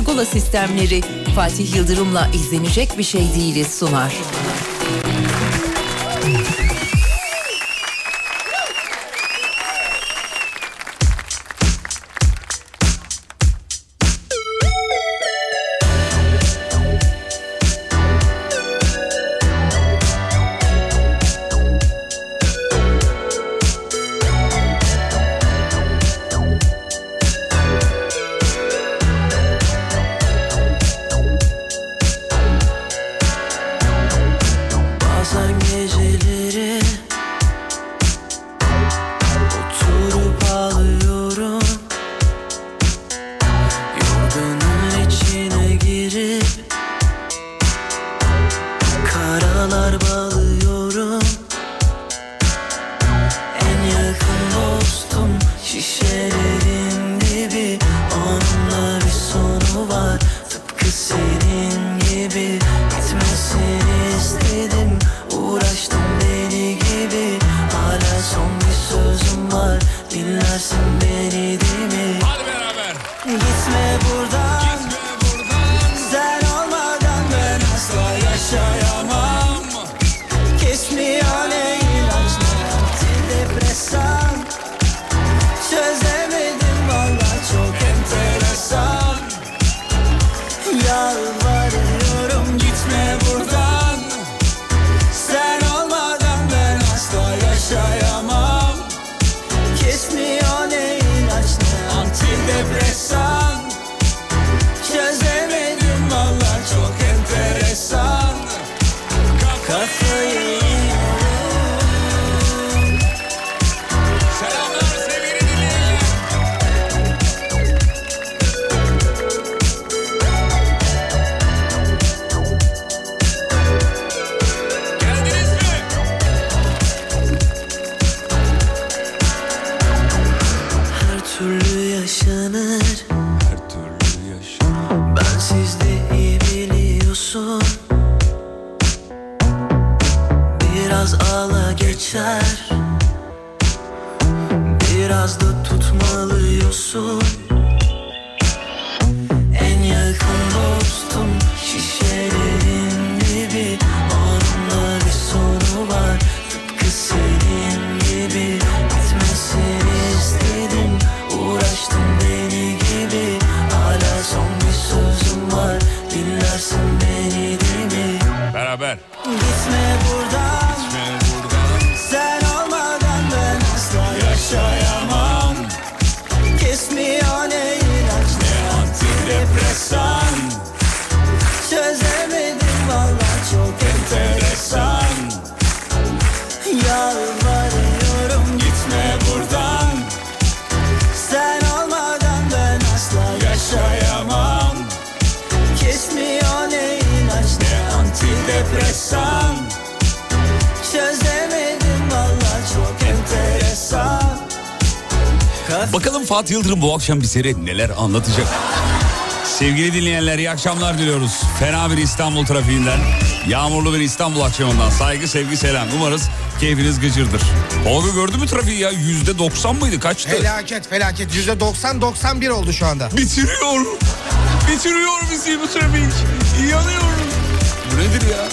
Pergola sistemleri Fatih Yıldırım'la izlenecek bir şey değiliz sunar. Biraz ağla geçer. Biraz da tutmalıyorsun. En Bakalım Fatih Yıldırım bu akşam bize neler anlatacak. Sevgili dinleyenler iyi akşamlar diliyoruz. Fena bir İstanbul trafiğinden, yağmurlu bir İstanbul akşamından saygı sevgi selam. Umarız keyfiniz gıcırdır. Tolga gördü mü trafiği ya? Yüzde doksan mıydı? Kaçtı? Felaket felaket yüzde 90-91 oldu şu anda. Bitiriyor. Bitiriyor bizi bu trafik. Yanıyorum. Bu nedir ya?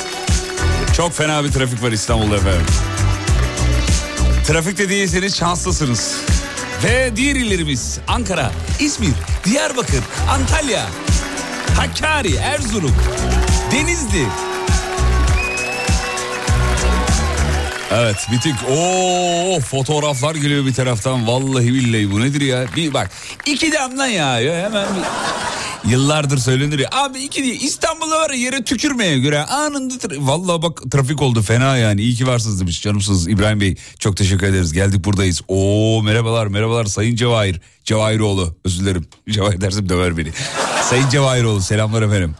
Çok fena bir trafik var İstanbul'da efendim. Trafikte değilseniz şanslısınız. Ve diğer illerimiz Ankara, İzmir, Diyarbakır, Antalya, Hakkari, Erzurum, Denizli. Evet bitik. Oo fotoğraflar geliyor bir taraftan. Vallahi billahi bu nedir ya? Bir bak iki damla yağıyor hemen bir... Yıllardır söylenir ya. Abi iki diye İstanbul'da var yere tükürmeye göre anında... Vallahi bak trafik oldu fena yani. İyi ki varsınız demiş canımsınız İbrahim Bey. Çok teşekkür ederiz. Geldik buradayız. Oo merhabalar merhabalar Sayın Cevahir. Cevahiroğlu özür dilerim. Cevahir dersim döver beni. Sayın Cevahiroğlu selamlar efendim.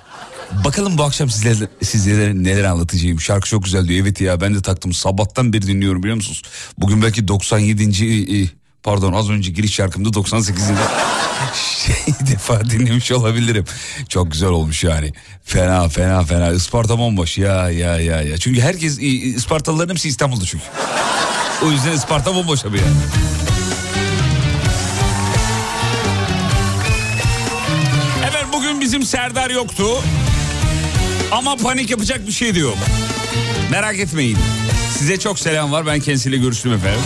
Bakalım bu akşam sizlere, sizlere neler anlatacağım. Şarkı çok güzel diyor. Evet ya ben de taktım. Sabahtan beri dinliyorum biliyor musunuz? Bugün belki 97. e, Pardon az önce giriş şarkımda 98. defa dinlemiş olabilirim. Çok güzel olmuş yani. Fena fena fena. Isparta bomboş ya ya ya ya. Çünkü herkes Ispartalıların hepsi İstanbul'da çünkü. O yüzden Isparta bomboş abi yani. Bugün bizim Serdar yoktu. Ama panik yapacak bir şey de yok. Merak etmeyin. Size çok selam var. Ben kendisiyle görüştüm efendim.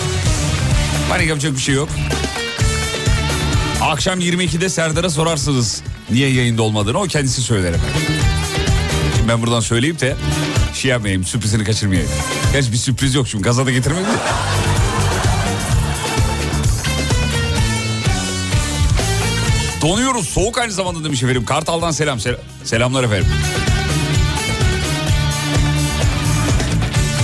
Panik yapacak bir şey yok. Akşam 22'de Serdar'a sorarsınız niye yayında olmadığını o kendisi söyler efendim. Şimdi ben buradan söyleyip de şey yapmayayım sürprizini kaçırmayayım. Gerçi bir sürpriz yok şimdi gaza da getirmedim. Donuyoruz soğuk aynı zamanda demiş efendim. Kartal'dan selam. Sel- selamlar efendim.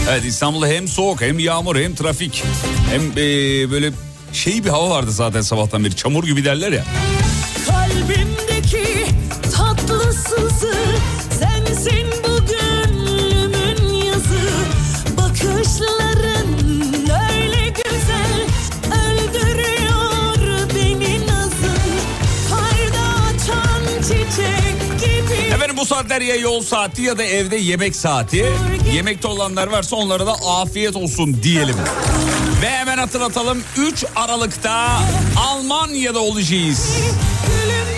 Evet İstanbul'da hem soğuk hem yağmur hem trafik hem eee, böyle şey bir hava vardı zaten sabahtan beri çamur gibi derler ya. Saatler ya yol saati ya da evde yemek saati. Yemekte olanlar varsa onlara da afiyet olsun diyelim. Ve hemen hatırlatalım 3 Aralık'ta Almanya'da olacağız.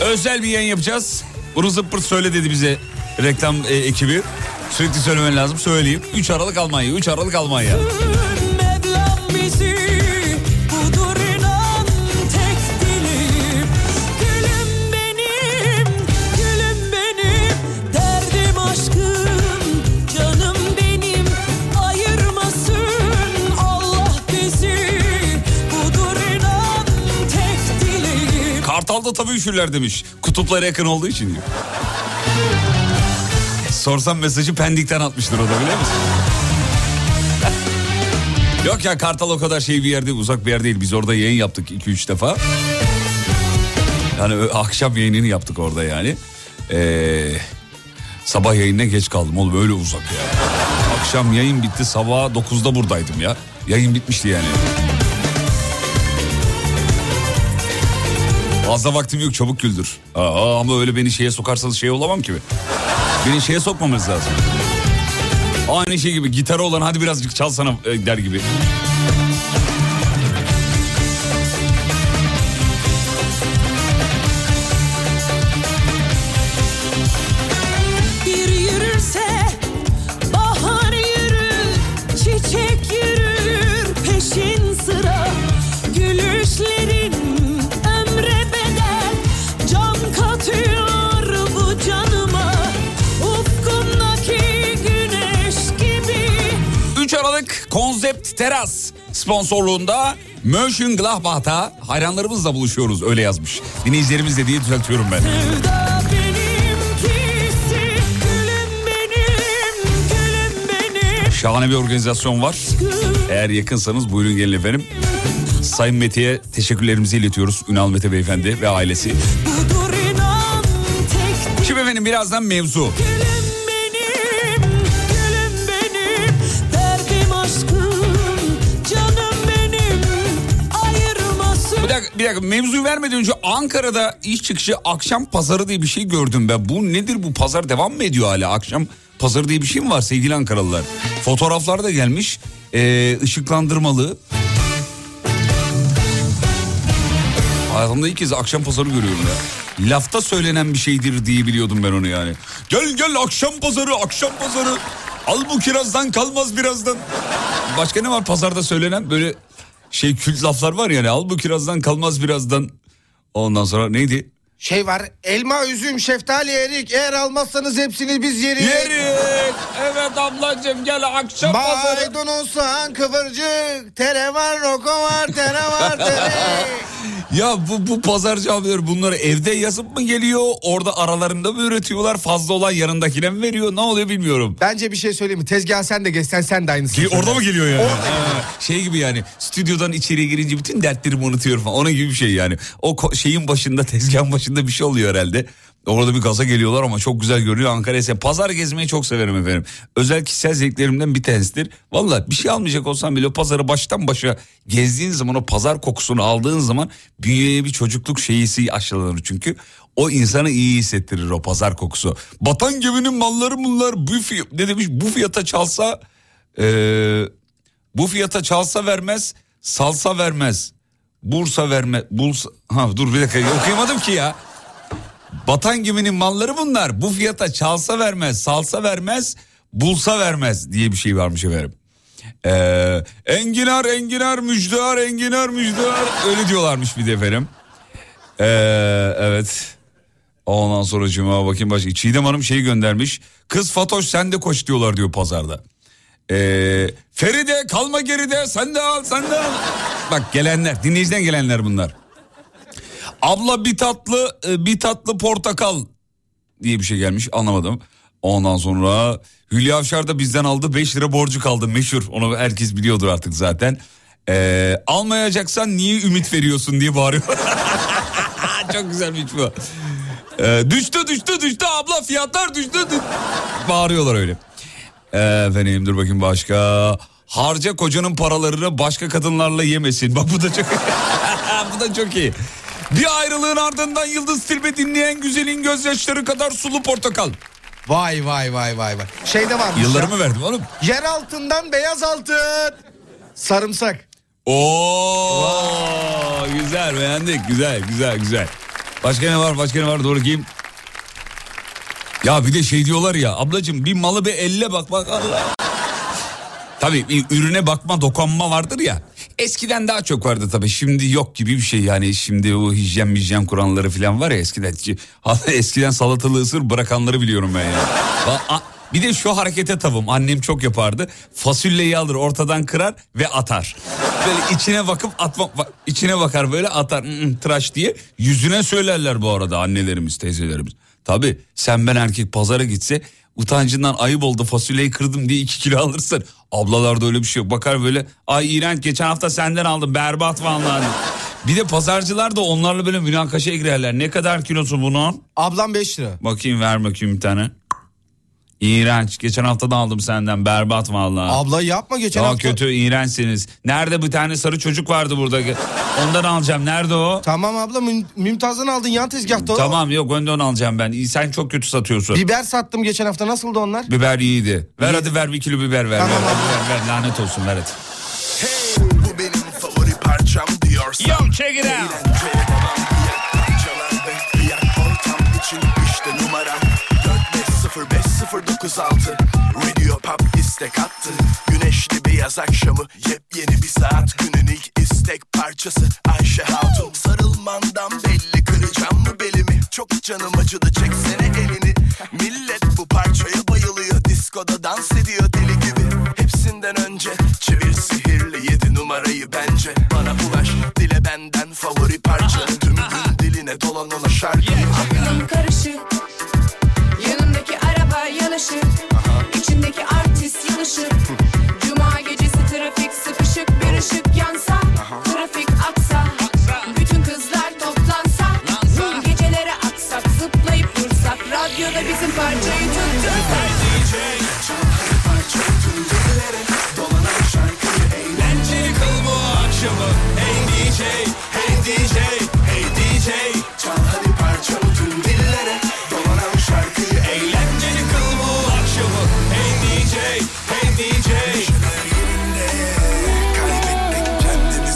Özel bir yayın yapacağız. Bunu zıppırt söyle dedi bize reklam e, ekibi. Sürekli söylemen lazım söyleyeyim. 3 Aralık Almanya, 3 Aralık Almanya. Kartal'da tabii üşürler demiş. Kutuplara yakın olduğu için diyor. Sorsam mesajı Pendik'ten atmıştır o da biliyor musun? Yok ya Kartal o kadar şey bir yer değil uzak bir yer değil. Biz orada yayın yaptık 2-3 defa. Yani akşam yayınını yaptık orada yani. Ee, sabah yayınına geç kaldım oğlum öyle uzak ya. Akşam yayın bitti sabah 9'da buradaydım ya. Yayın bitmişti yani. Fazla vaktim yok çabuk güldür. Aa, ama öyle beni şeye sokarsanız şey olamam ki. Beni şeye sokmamanız lazım. Aynı şey gibi gitarı olan hadi birazcık çalsana e, der gibi. Teras sponsorluğunda Mönchengladbach'ta hayranlarımızla buluşuyoruz öyle yazmış. Dinleyicilerimizle diye düzeltiyorum ben. Şahane bir organizasyon var. Eğer yakınsanız buyurun gelin efendim. Sayın Mete'ye teşekkürlerimizi iletiyoruz. Ünal Mete Beyefendi ve ailesi. Şimdi efendim birazdan mevzu. Gülüm Bir dakika, mevzuyu vermeden önce Ankara'da iş çıkışı akşam pazarı diye bir şey gördüm ben. Bu nedir bu pazar devam mı ediyor hala akşam pazarı diye bir şey mi var sevgili Ankaralılar? Fotoğraflar da gelmiş ee, ışıklandırmalı. Hayatımda ilk kez akşam pazarı görüyorum ya. Lafta söylenen bir şeydir diye biliyordum ben onu yani. Gel gel akşam pazarı akşam pazarı. Al bu kirazdan kalmaz birazdan. Başka ne var pazarda söylenen böyle şey kült laflar var yani. Al bu kirazdan kalmaz birazdan. Ondan sonra neydi? Şey var elma, üzüm, şeftali, erik. Eğer almazsanız hepsini biz yeriz. Yerik. Evet ablacığım gel akşam pazarı. Maydanoz, soğan, kıvırcık. Tere var, roko var, tere var, tere. Ya bu, bu pazarcı abiler bunları evde yazıp mı geliyor? Orada aralarında mı üretiyorlar? Fazla olan yanındakine mi veriyor? Ne oluyor bilmiyorum. Bence bir şey söyleyeyim mi? Tezgah sen de geçsen sen de aynısını Ki orada mı geliyor yani? Orada Ha, şey gibi yani stüdyodan içeriye girince bütün dertlerimi unutuyorum falan. Onun gibi bir şey yani. O ko- şeyin başında tezgahın başında bir şey oluyor herhalde. Orada bir gaza geliyorlar ama çok güzel görünüyor Ankara'ya. se- Pazar gezmeyi çok severim efendim. Özel kişisel zevklerimden bir tanesidir. Valla bir şey almayacak olsam bile o pazarı baştan başa gezdiğin zaman o pazar kokusunu aldığın zaman bünyeye bir çocukluk şeyisi aşılanır çünkü. O insanı iyi hissettirir o pazar kokusu. Batan geminin malları bunlar bu fiy- ne demiş bu fiyata çalsa eee, bu fiyata çalsa vermez salsa vermez. Bursa verme bulsa ha dur bir dakika okuyamadım ki ya. Batan geminin malları bunlar. Bu fiyata çalsa vermez, salsa vermez, bulsa vermez diye bir şey varmış efendim. Ee, enginar, enginar, müjdar, enginar, müjdar. Öyle diyorlarmış bir de efendim. Ee, evet. Ondan sonra cuma bakayım başka. Çiğdem Hanım şey göndermiş. Kız Fatoş sen de koş diyorlar diyor pazarda. Ee, Feride kalma geride sen de al sen de al. Bak gelenler dinleyiciden gelenler bunlar. Abla bir tatlı e, bir tatlı portakal diye bir şey gelmiş anlamadım. Ondan sonra Hülya Avşar da bizden aldı 5 lira borcu kaldı meşhur onu herkes biliyordur artık zaten. Ee, almayacaksan niye ümit veriyorsun diye bağırıyor. Çok güzelmiş bu. Ee, düştü düştü düştü abla fiyatlar düştü. düştü. Bağırıyorlar öyle. Ee, efendim dur bakayım başka. Harca kocanın paralarını başka kadınlarla yemesin. Bak bu da çok bu da çok iyi. Bir ayrılığın ardından Yıldız Tilbe dinleyen güzelin gözyaşları kadar sulu portakal. Vay vay vay vay vay. Şeyde ya. Yıllarımı verdim oğlum. Yer altından beyaz altın. Sarımsak. Oo güzel beğendik güzel güzel güzel. Başka ne var başka ne var doğru kim? Ya bir de şey diyorlar ya ablacığım bir malı bir elle bak bak Allah. Tabii bir ürüne bakma dokunma vardır ya. Eskiden daha çok vardı tabii şimdi yok gibi bir şey yani şimdi o hijyen hijyen kuranları falan var ya eskiden. Eskiden salatalığı ısır bırakanları biliyorum ben ya. Ba- a- Bir de şu harekete tavım annem çok yapardı. Fasulyeyi alır ortadan kırar ve atar. Böyle içine bakıp atma içine bakar böyle atar "Mm, mm, tıraş diye. Yüzüne söylerler bu arada annelerimiz teyzelerimiz. Tabii sen ben erkek pazara gitse utancından ayıp oldu fasulyeyi kırdım diye iki kilo alırsın. Ablalarda öyle bir şey yok. Bakar böyle ay iğrenç geçen hafta senden aldım berbat vallahi. Bir de pazarcılar da onlarla böyle münakaşaya girerler. Ne kadar kilosu bunun? Ablam 5 lira. Bakayım ver bakayım bir tane. İğrenç. Geçen hafta da aldım senden. Berbat vallahi. Abla yapma geçen Çok hafta. kötü iğrençsiniz. Nerede bir tane sarı çocuk vardı burada. Ondan alacağım. Nerede o? Tamam abla Müm- Mümtaz'dan aldın yan tezgahta o. Tamam yok ondan alacağım ben. Sen çok kötü satıyorsun. Biber sattım geçen hafta nasıldı onlar? Biber iyiydi. Ver hadi ver bir kilo biber ver. Tamam ver, abi. ver, ver, lanet olsun ver hadi. Bu benim favori parçam diyorsan Yo check it out. 4505096 Radio Pop istek attı. Güneşli bir yaz akşamı Yepyeni bir saat. Günün ilk istek parçası Ayşe Hatun. Sarılmandan belli kıracağım mı belimi? Çok canım acıdı çeksene elini. Millet bu parçaya bayılıyor Diskoda dans ediyor deli gibi. Hepsinden önce çevir sihirli yedi numarayı bence. Bana ulaş dile benden favori parça. Tüm gün diline dolan ona şarkı araba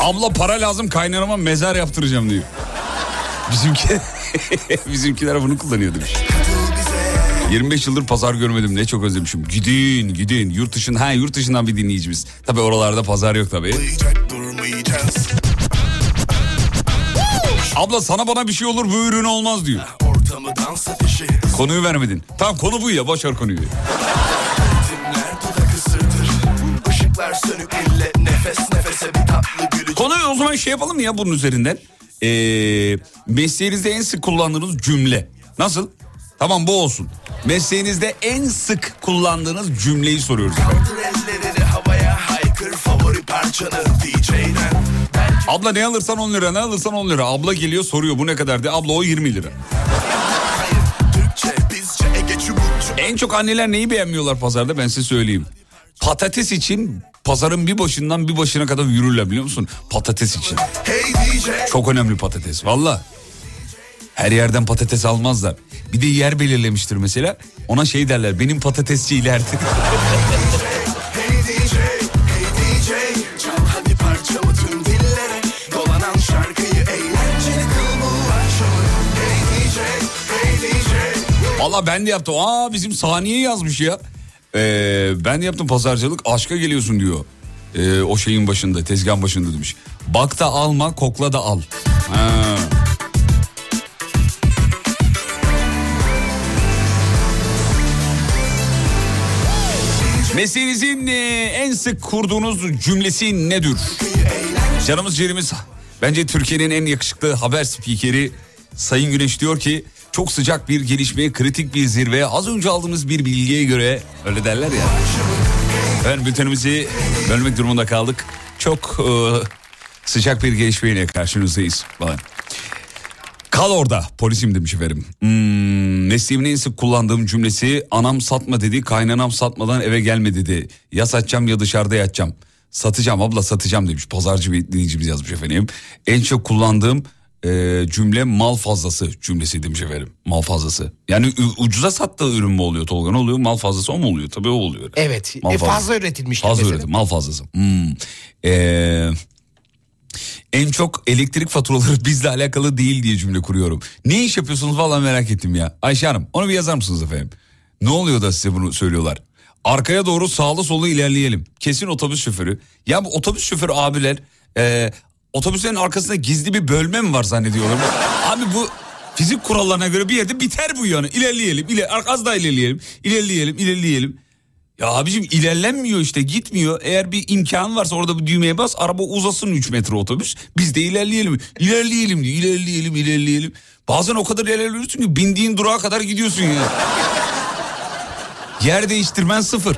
Abla para lazım kaynanama mezar yaptıracağım diyor. Bizimki bizimkiler bunu kullanıyor demiş. Katıl bize 25 yıldır pazar görmedim ne çok özlemişim. Gidin gidin yurt dışın ha yurt dışından bir dinleyicimiz. Tabi oralarda pazar yok tabi. Abla sana bana bir şey olur bu ürün olmaz diyor. Konuyu vermedin. Tamam konu bu ya boş ver konuyu. Sönük elle Nefes Konuyu o zaman şey yapalım ya bunun üzerinden? Ee, mesleğinizde en sık kullandığınız cümle. Nasıl? Tamam bu olsun. Mesleğinizde en sık kullandığınız cümleyi soruyoruz. Abla ne alırsan 10 lira ne alırsan 10 lira. Abla geliyor soruyor bu ne kadar diye. Abla o 20 lira. En çok anneler neyi beğenmiyorlar pazarda ben size söyleyeyim. Patates için pazarın bir başından bir başına kadar yürürler biliyor musun? Patates için. Çok önemli patates valla. Her yerden patates almazlar. Bir de yer belirlemiştir mesela. Ona şey derler benim patatesçi ileride. Valla ben de yaptım. Aa bizim saniye yazmış ya. Ee, ben yaptım pazarcılık aşka geliyorsun diyor. Ee, o şeyin başında tezgahın başında demiş. Bak da alma kokla da al. Ha. Mesleğinizin e, en sık kurduğunuz cümlesi nedir? Canımız ciğerimiz bence Türkiye'nin en yakışıklı haber spikeri Sayın Güneş diyor ki çok sıcak bir gelişmeye kritik bir zirve az önce aldığımız bir bilgiye göre öyle derler ya. Ben bültenimizi bölmek durumunda kaldık. Çok e, sıcak bir gelişmeyle karşınızdayız falan. Kal orada polisim demiş efendim. Hmm, mesleğimin en sık kullandığım cümlesi anam satma dedi kaynanam satmadan eve gelme dedi. Ya satacağım ya dışarıda yatacağım. Satacağım abla satacağım demiş pazarcı bir dinleyicimiz yazmış efendim. En çok kullandığım e, cümle mal fazlası cümlesi demiş efendim. Mal fazlası. Yani ucuza sattığı ürün mü oluyor Tolga ne oluyor? Mal fazlası o mu oluyor? Tabii o oluyor. Evet. Mal e, fazlası. fazla üretilmiştir Fazla üretim mal fazlası. Hmm. Ee, en çok elektrik faturaları bizle alakalı değil diye cümle kuruyorum. Ne iş yapıyorsunuz valla merak ettim ya. Ayşe Hanım onu bir yazar mısınız efendim? Ne oluyor da size bunu söylüyorlar? Arkaya doğru sağlı solu ilerleyelim. Kesin otobüs şoförü. Ya bu otobüs şoförü abiler e, otobüslerin arkasında gizli bir bölme mi var zannediyorlar? Abi bu fizik kurallarına göre bir yerde biter bu yani. İlerleyelim, iler, az daha ilerleyelim, ilerleyelim, ilerleyelim. Ya abicim ilerlenmiyor işte gitmiyor. Eğer bir imkan varsa orada bir düğmeye bas araba uzasın 3 metre otobüs. Biz de ilerleyelim. İlerleyelim diyor. İlerleyelim ilerleyelim. Bazen o kadar ilerliyorsun ki bindiğin durağa kadar gidiyorsun ya. Yer değiştirmen sıfır.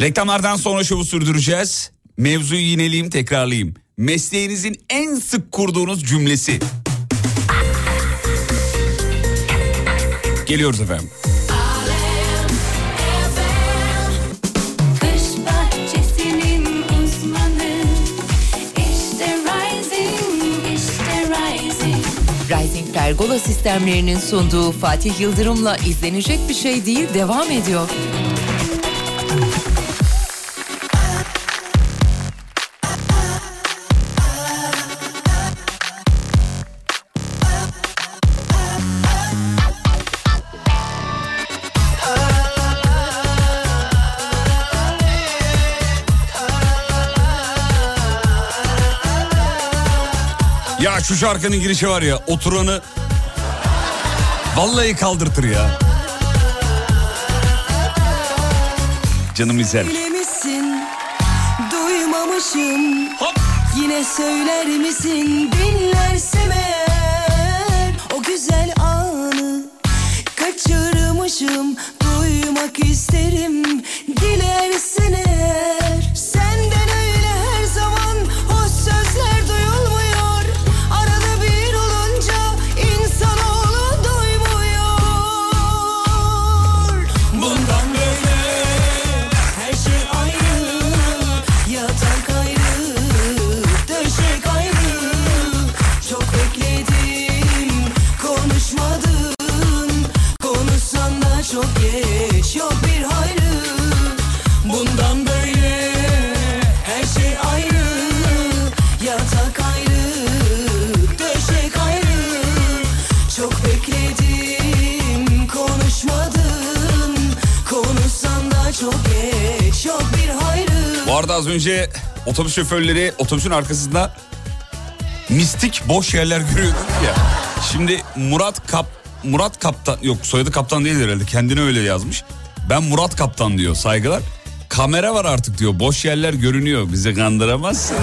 Reklamlardan sonra şovu sürdüreceğiz. Mevzuyu yineleyeyim tekrarlayayım. Mesleğinizin en sık kurduğunuz cümlesi. Geliyoruz efendim. Rising Pergola sistemlerinin sunduğu Fatih Yıldırım'la izlenecek bir şey değil devam ediyor. Şu şarkının girişi var ya oturanı vallahi kaldırtır ya. Canım. Bilemişsin, duymamışım. Yine söyler misin, dinlersem eğer o güzel anı kaçırmışım. Arada az önce otobüs şoförleri otobüsün arkasında mistik boş yerler görüyorduk ya. Şimdi Murat Kap Murat Kaptan yok soyadı Kaptan değil herhalde kendine öyle yazmış. Ben Murat Kaptan diyor saygılar. Kamera var artık diyor boş yerler görünüyor bizi kandıramazsın.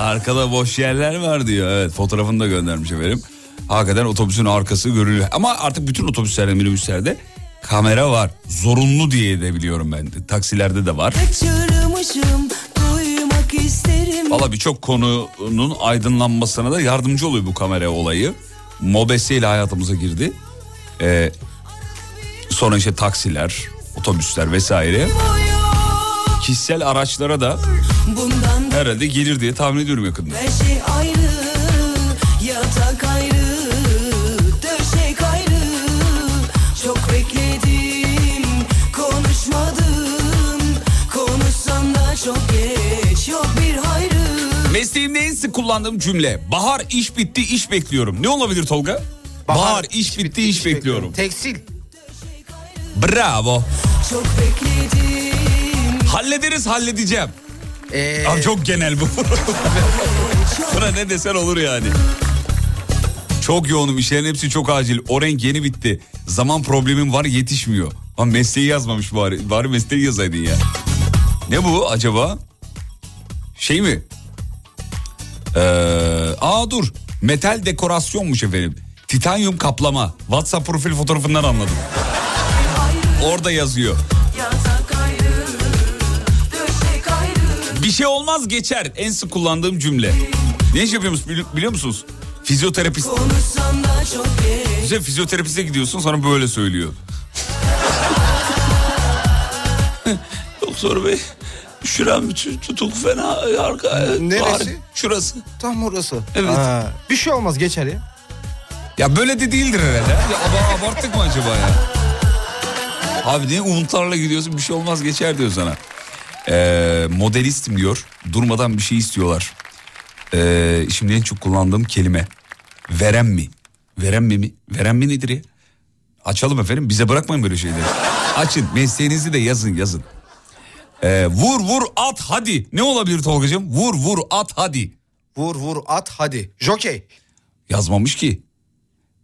Arkada boş yerler var diyor evet fotoğrafını da göndermiş efendim. Hakikaten otobüsün arkası görülüyor. Ama artık bütün otobüslerde minibüslerde kamera var. Zorunlu diye de biliyorum ben de. Taksilerde de var. Valla birçok konunun aydınlanmasına da yardımcı oluyor bu kamera olayı. Mobese ile hayatımıza girdi. Ee, sonra işte taksiler, otobüsler vesaire. Kişisel araçlara da herhalde gelir diye tahmin ediyorum yakında. her şey ayrı Yatak ayrı, kullandığım cümle. Bahar iş bitti iş bekliyorum. Ne olabilir Tolga? Bahar, iş bitti iş bekliyorum. Tekstil. Bravo. Çok bekledim Hallederiz halledeceğim. Ee, Abi çok genel bu. Buna ne desen olur yani. Çok yoğunum işlerin hepsi çok acil. O renk yeni bitti. Zaman problemim var yetişmiyor. Lan mesleği yazmamış bari. Bari mesleği yazaydın ya. Ne bu acaba? Şey mi? Ee, aa dur. Metal dekorasyonmuş efendim. Titanyum kaplama. WhatsApp profil fotoğrafından anladım. Orada yazıyor. Bir şey olmaz geçer. En sık kullandığım cümle. Ne iş yapıyormuş bili- biliyor musunuz? Fizyoterapist. Güzel fizyoterapiste gidiyorsun sana böyle söylüyor. Doktor bey şuram tut- tutuk fena arka. Neresi? ağrı. Şurası. Tam orası. Evet. Ha, bir şey olmaz geçer ya. Ya böyle de değildir herhalde. Ya aba- abarttık mı acaba ya? Abi ne umutlarla gidiyorsun bir şey olmaz geçer diyor sana. Ee, modelistim diyor. Durmadan bir şey istiyorlar. Ee, şimdi en çok kullandığım kelime. Veren mi? Veren mi mi? Veren mi nedir ya? Açalım efendim bize bırakmayın böyle şeyleri. Açın mesleğinizi de yazın yazın. Ee, vur vur at hadi. Ne olabilir Tolgacığım? Vur vur at hadi. Vur vur at hadi. Jokey. Yazmamış ki.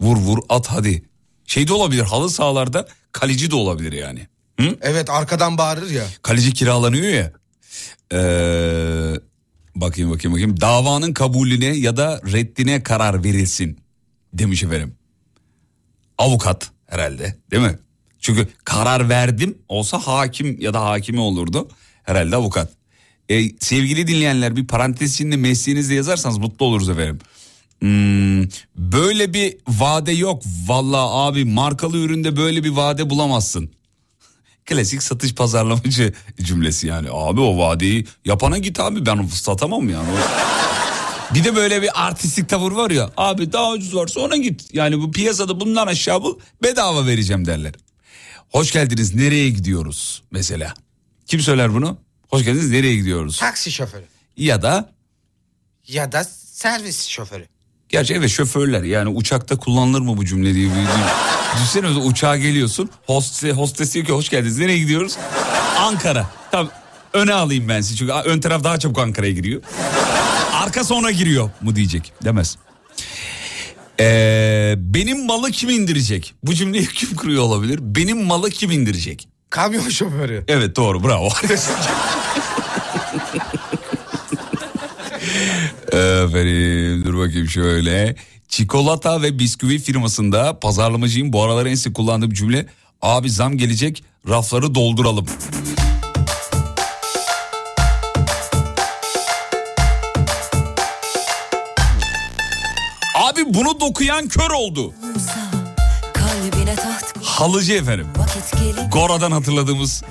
Vur vur at hadi. Şey de olabilir halı sahalarda kaleci de olabilir yani. Evet arkadan bağırır ya. Kaleci kiralanıyor ya. Ee, bakayım bakayım bakayım. Davanın kabulüne ya da reddine karar verilsin demiş efendim. Avukat herhalde değil mi? Çünkü karar verdim olsa hakim ya da hakimi olurdu. Herhalde avukat. Ee, sevgili dinleyenler bir parantez içinde mesleğinizi yazarsanız mutlu oluruz efendim. Hmm, böyle bir vade yok. Vallahi abi markalı üründe böyle bir vade bulamazsın. Klasik satış pazarlamacı cümlesi yani. Abi o vadeyi yapana git abi ben satamam yani. Bir de böyle bir artistik tavır var ya. Abi daha ucuz varsa ona git. Yani bu piyasada bundan aşağı bul bedava vereceğim derler. Hoş geldiniz nereye gidiyoruz mesela? Kim söyler bunu? Hoş geldiniz nereye gidiyoruz? Taksi şoförü. Ya da Ya da servis şoförü. Gerçi evet şoförler yani uçakta kullanılır mı bu cümle diye bir Düşünsene uçağa geliyorsun hoste, hostes diyor ki hoş geldiniz nereye gidiyoruz? Ankara. Tamam öne alayım ben sizi çünkü ön taraf daha çabuk Ankara'ya giriyor. Arka sonra giriyor mu diyecek demez. Ee, benim malı kim indirecek? Bu cümleyi kim kuruyor olabilir? Benim malı kim indirecek? Kamyon şoförü. Evet doğru bravo. Efendim dur bakayım şöyle. Çikolata ve bisküvi firmasında pazarlamacıyım. Bu aralar en sık kullandığım cümle abi zam gelecek rafları dolduralım. Bunu dokuyan kör oldu. Halıcı efendim. Gora'dan hatırladığımız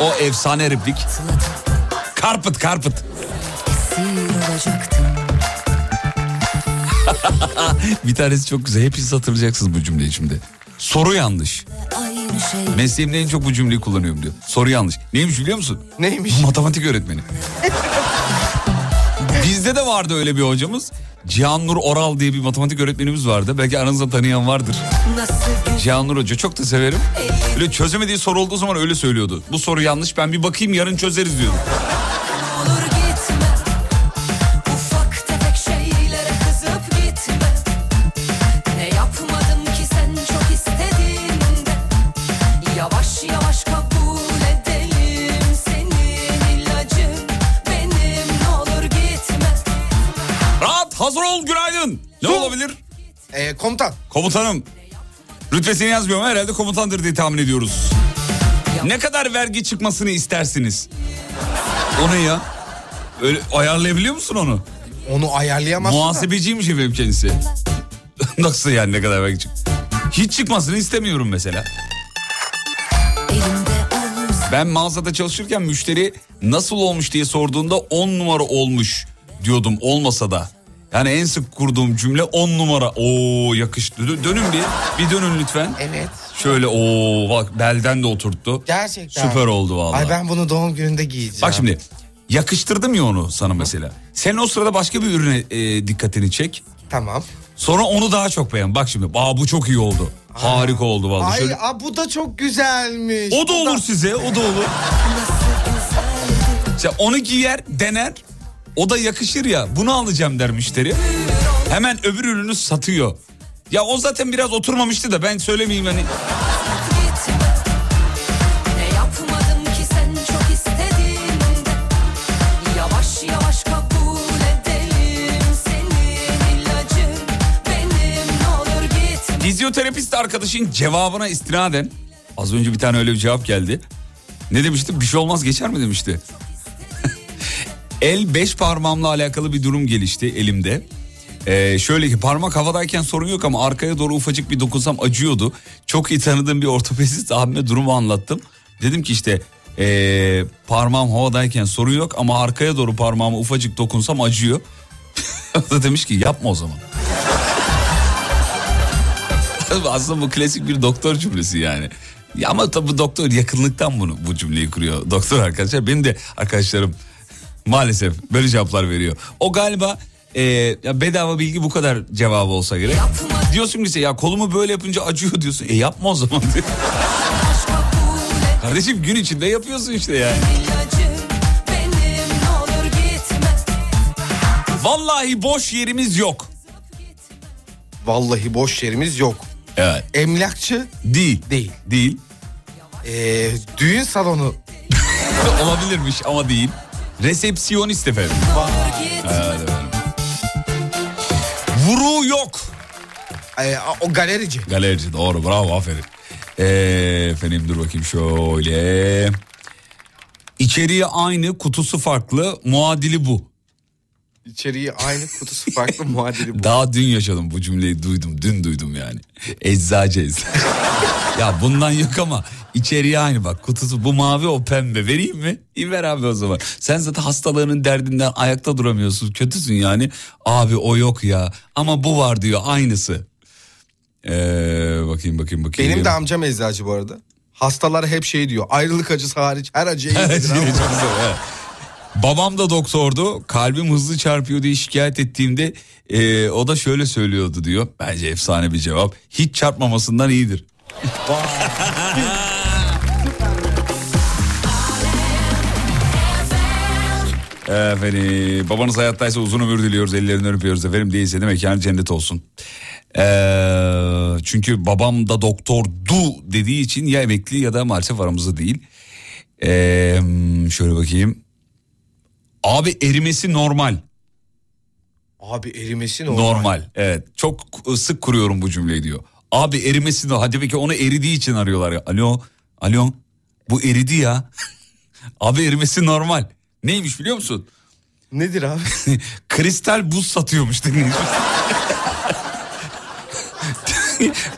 o efsane replik. Carpet carpet. esir olacaktım Bir tanesi çok güzel. Hepiniz hatırlayacaksınız bu cümleyi şimdi. Soru yanlış. Şey Mesleğimde en çok bu cümleyi kullanıyorum diyor. Soru yanlış. Neymiş biliyor musun? Neymiş? Matematik öğretmeni. Bizde de vardı öyle bir hocamız. Cihan Nur Oral diye bir matematik öğretmenimiz vardı. Belki aranızda tanıyan vardır. Cihan Nur Hoca çok da severim. Böyle çözemediği soru olduğu zaman öyle söylüyordu. Bu soru yanlış ben bir bakayım yarın çözeriz diyordu. Ee, komutan. Komutanım. Rütbesini yazmıyorum herhalde komutandır diye tahmin ediyoruz. Ne kadar vergi çıkmasını istersiniz? O ne ya? Öyle ayarlayabiliyor musun onu? Onu ayarlayamazsın. da. Muhasebeciymiş efendim kendisi. Nasıl yani ne kadar vergi çık? Hiç çıkmasını istemiyorum mesela. Ben mağazada çalışırken müşteri nasıl olmuş diye sorduğunda 10 numara olmuş diyordum olmasa da. Yani en sık kurduğum cümle 10 numara. Oo yakıştı. Dö- Dönün bir. Bir dönün lütfen. Evet. Şöyle o bak belden de oturttu. Gerçekten. Süper oldu vallahi. Ay ben bunu doğum gününde giyeceğim. Bak şimdi yakıştırdım ya onu sana mesela. Sen o sırada başka bir ürüne e, dikkatini çek. Tamam. Sonra onu daha çok beğen. Bak şimdi aa bu çok iyi oldu. Harika oldu vallahi. Ay Şöyle- aa, bu da çok güzelmiş. O da olur size, o da olur. İşte onu giyer, dener. O da yakışır ya. Bunu alacağım der müşteri. Hemen öbür ürünü satıyor. Ya o zaten biraz oturmamıştı da ben söylemeyeyim hani. Fizyoterapist arkadaşın cevabına istinaden az önce bir tane öyle bir cevap geldi. Ne demişti? Bir şey olmaz geçer mi demişti. El beş parmağımla alakalı bir durum gelişti elimde. Ee, şöyle ki parmak havadayken sorun yok ama arkaya doğru ufacık bir dokunsam acıyordu. Çok iyi tanıdığım bir ortopedist abime durumu anlattım. Dedim ki işte ee, parmağım havadayken sorun yok ama arkaya doğru parmağıma ufacık dokunsam acıyor. o da demiş ki yapma o zaman. Aslında bu klasik bir doktor cümlesi yani. Ya ama tabii doktor yakınlıktan bunu bu cümleyi kuruyor. Doktor arkadaşlar benim de arkadaşlarım maalesef böyle cevaplar veriyor. O galiba e, ya bedava bilgi bu kadar cevabı olsa gerek. Diyorsun ki ya kolumu böyle yapınca acıyor diyorsun. E yapma o zaman. Kardeşim gün içinde yapıyorsun işte yani. Vallahi boş yerimiz yok. Vallahi boş yerimiz yok. Evet. Emlakçı Değil. değil. Değil. Ee, düğün salonu Olabilirmiş ama değil. Resepsiyonist efendim. Evet efendim. Vuruğu yok. Ee, o galerici. Galerici doğru bravo aferin. Ee, efendim dur bakayım şöyle. İçeriği aynı kutusu farklı muadili bu. İçeriği aynı kutusu farklı muadili bu. Daha dün yaşadım bu cümleyi duydum dün duydum yani. Eczacı eczacı. ya bundan yok ama içeriği aynı bak kutusu bu mavi o pembe vereyim mi? İyi ver abi o zaman. Sen zaten hastalığının derdinden ayakta duramıyorsun kötüsün yani. Abi o yok ya ama bu var diyor aynısı. Ee, bakayım bakayım bakayım. Benim de amcam eczacı bu arada. Hastalar hep şey diyor. Ayrılık acısı hariç her acıya iyidir. Babam da doktordu. Kalbim hızlı çarpıyor diye şikayet ettiğimde e, o da şöyle söylüyordu diyor. Bence efsane bir cevap. Hiç çarpmamasından iyidir. Efendim babanız hayattaysa uzun ömür diliyoruz ellerinden öpüyoruz efendim değilse de mekanı cennet olsun. Ee, çünkü babam da doktordu dediği için ya emekli ya da maalesef aramızda değil. Ee, şöyle bakayım. Abi erimesi normal. Abi erimesi normal. Normal. Evet. Çok sık kuruyorum bu cümleyi diyor. Abi erimesi normal. Hadi peki onu eridiği için arıyorlar ya. Alo. Alo. Bu eridi ya. Abi erimesi normal. Neymiş biliyor musun? Nedir abi? Kristal buz satıyormuş dinleyici.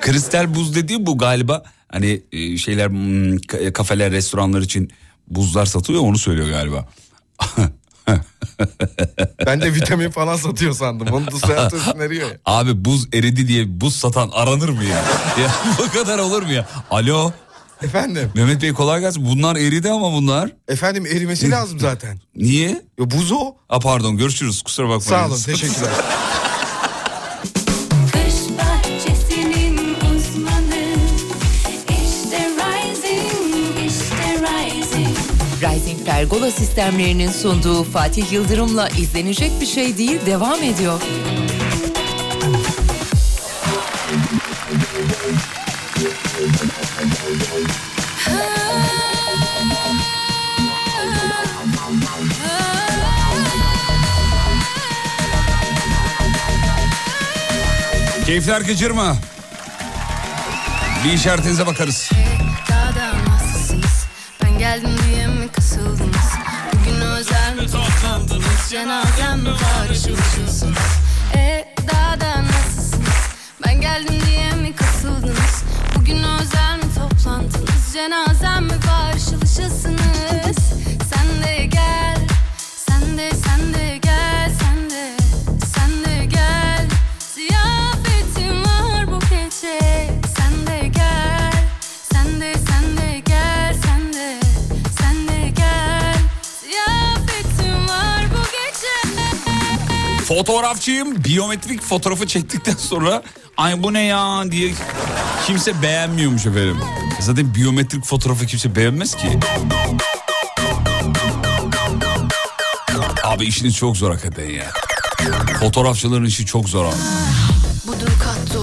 Kristal buz dediği bu galiba. Hani e, şeyler hmm, ka- kafeler, restoranlar için buzlar satılıyor onu söylüyor galiba. ben de vitamin falan satıyor sandım. Onu da sayatı veriyor ya. Abi buz eridi diye buz satan aranır mı ya? ya bu kadar olur mu ya? Alo Efendim? Mehmet Bey kolay gelsin. Bunlar eridi ama bunlar. Efendim erimesi lazım zaten. Niye? Ya buz o. Ha pardon görüşürüz kusura bakmayın. Sağ olun teşekkürler. Pergola sistemlerinin sunduğu Fatih Yıldırım'la izlenecek bir şey değil devam ediyor. Keyifler kaçırma. Bir işaretinize bakarız. Geldim diye mi kasıldınız? Cenazem ışılışıyorsunuz? E daha da nasılsınız? Ben geldim diye mi kasıldınız? Bugün özel mi toplantınız? Cenazem mi var Fotoğrafçıyım biyometrik fotoğrafı çektikten sonra ay bu ne ya diye kimse beğenmiyormuş efendim. Zaten biyometrik fotoğrafı kimse beğenmez ki. Abi işiniz çok zor hakikaten ya. Fotoğrafçıların işi çok zor abi.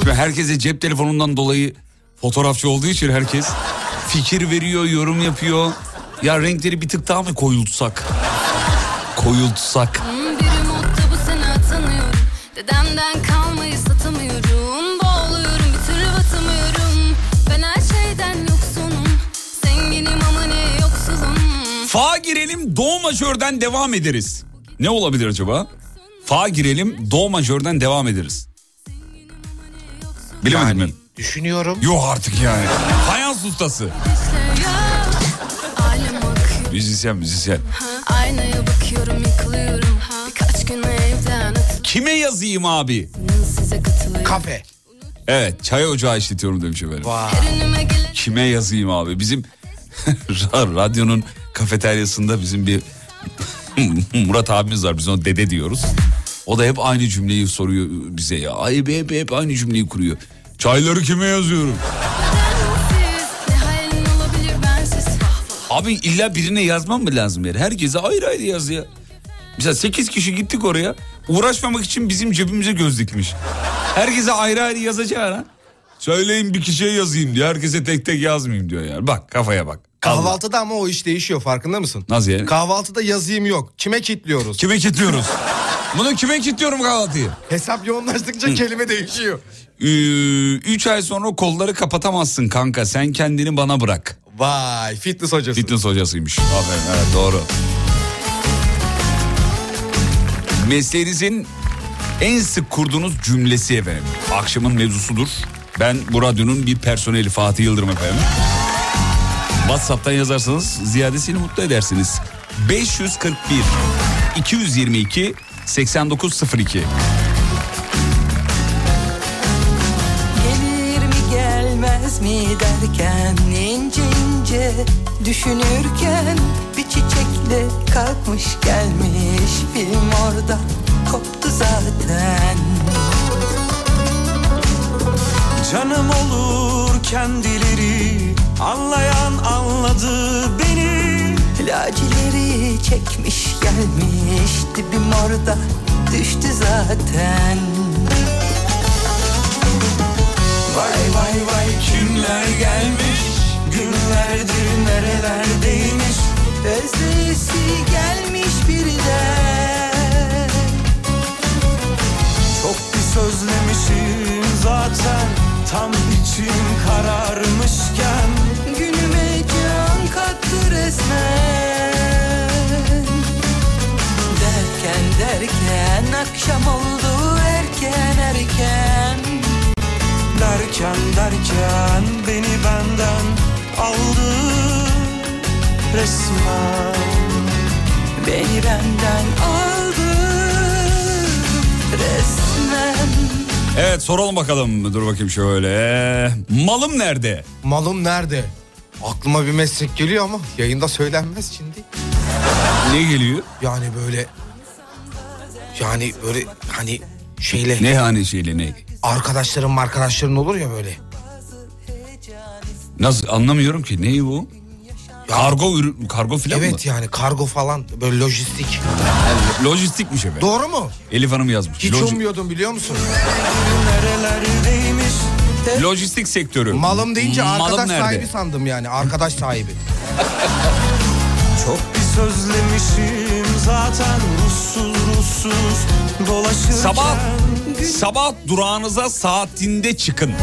Ve herkese cep telefonundan dolayı fotoğrafçı olduğu için herkes fikir veriyor, yorum yapıyor. Ya renkleri bir tık daha mı koyultsak? Koyultsak. Fa girelim do majörden devam ederiz. Ne olabilir acaba? Fa girelim do majörden devam ederiz. Bilemedim Yani mi? düşünüyorum. Yok artık yani. Fayans ustası. Müzisyen müzisyen. Aynaya bakıyorum yıkılıyorum. Birkaç gün evden Kime yazayım abi? Kafe. Evet çay ocağı işletiyorum demiş efendim. Gelen Kime yazayım abi? Bizim radyonun kafeteryasında bizim bir Murat abimiz var. Biz ona dede diyoruz. O da hep aynı cümleyi soruyor bize ya. Ay hep, hep, hep aynı cümleyi kuruyor. Çayları kime yazıyorum? Abi illa birine yazmam mı lazım yani? Herkese ayrı ayrı yaz ya. Mesela 8 kişi gittik oraya. Uğraşmamak için bizim cebimize göz dikmiş. Herkese ayrı ayrı yazacağına. Söyleyin bir kişiye yazayım diyor. Herkese tek tek yazmayayım diyor yani. Bak kafaya bak. Kahvaltıda ama o iş değişiyor farkında mısın? Nasıl yani? Kahvaltıda yazayım yok. Kime kitliyoruz? Kime kilitliyoruz? Bunu kime kilitliyorum kahvaltıyı? Hesap yoğunlaştıkça kelime değişiyor. 3 ay sonra kolları kapatamazsın kanka. Sen kendini bana bırak. Vay fitness hocası. Fitness hocasıymış. Aferin evet doğru. Mesleğinizin en sık kurduğunuz cümlesi efendim. Akşamın mevzusudur. Ben bu radyonun bir personeli Fatih Yıldırım efendim. WhatsApp'tan yazarsanız ziyadesiyle mutlu edersiniz. 541 222 8902 Gelir mi gelmez mi derken ince ince düşünürken bir çiçekle kalkmış gelmiş film orada koptu zaten. Canım olur kendileri Anlayan anladı beni Lacileri çekmiş gelmiş dibim orada düştü zaten. Vay vay vay kimler gelmiş Günlerdir nerelerdeymiş Özlesi gelmiş birden. Çok bir sözlemişim zaten Tam içim kararmışken Günüme can kattı resmen. Derken derken akşam oldu erken erken. Derken derken beni benden aldı resmen. Beni benden aldı resmen Evet soralım bakalım. Dur bakayım şöyle. Malım nerede? Malım nerede? Aklıma bir meslek geliyor ama yayında söylenmez şimdi. Ne geliyor? Yani böyle yani böyle hani şeyle Ne hani şeyle ne? arkadaşların arkadaşların olur ya böyle. Nasıl anlamıyorum ki. Ne bu? Kargo ürün, kargo filan evet mı? yani kargo falan böyle lojistik. Lojistikmiş efendim. Doğru mu? Elif Hanım yazmış. Hiç Loji- ummuyordum biliyor musun? Lojistik sektörü. Malım deyince Malım arkadaş nerede? sahibi sandım yani. Arkadaş sahibi. Çok bir sözlemişim zaten Ruhsuz ruhsuz dolaşırken Sabah sabah durağınıza saatinde çıkın.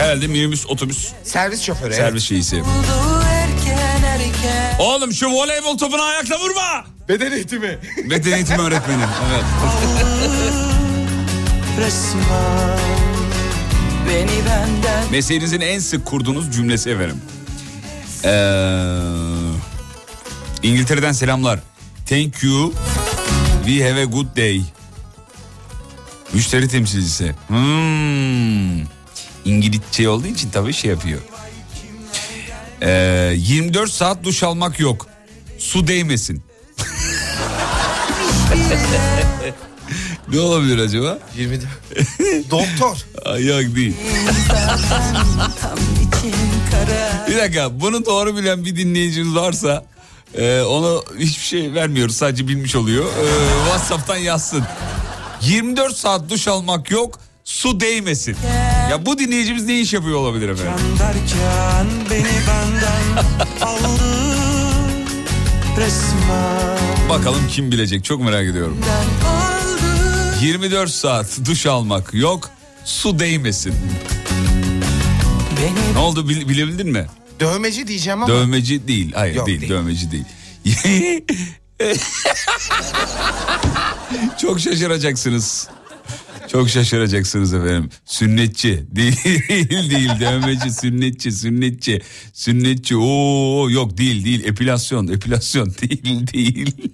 Herhalde minibüs, otobüs, Servis şoförü. servis erken Oğlum şu voleybol topunu ayakla vurma. Beden eğitimi. Beden eğitimi öğretmeni. Evet. Mesleğinizin en sık kurduğunuz cümlesi efendim. Ee, İngiltere'den selamlar. Thank you. We have a good day. Müşteri temsilcisi. Hmm. İngilizce olduğu için tabii şey yapıyor. Ee, 24 saat duş almak yok. Su değmesin. ne olabilir acaba? 24. Doktor. Yok değil. Bir dakika bunu doğru bilen bir dinleyicimiz varsa e, ona hiçbir şey vermiyoruz sadece bilmiş oluyor. E, Whatsapp'tan yazsın. 24 saat duş almak yok su değmesin. Ya bu dinleyicimiz ne iş yapıyor olabilir efendim? derken beni benden aldı resmen. Bakalım kim bilecek çok merak ediyorum. 24 saat duş almak yok su değmesin. Ne oldu bil- bilebildin mi? Dövmeci diyeceğim ama. Dövmeci değil. Hayır Yok, değil, değil. dövmeci değil. Çok şaşıracaksınız. Çok şaşıracaksınız efendim. Sünnetçi değil değil dövmeci sünnetçi sünnetçi sünnetçi oo yok değil değil epilasyon epilasyon değil değil.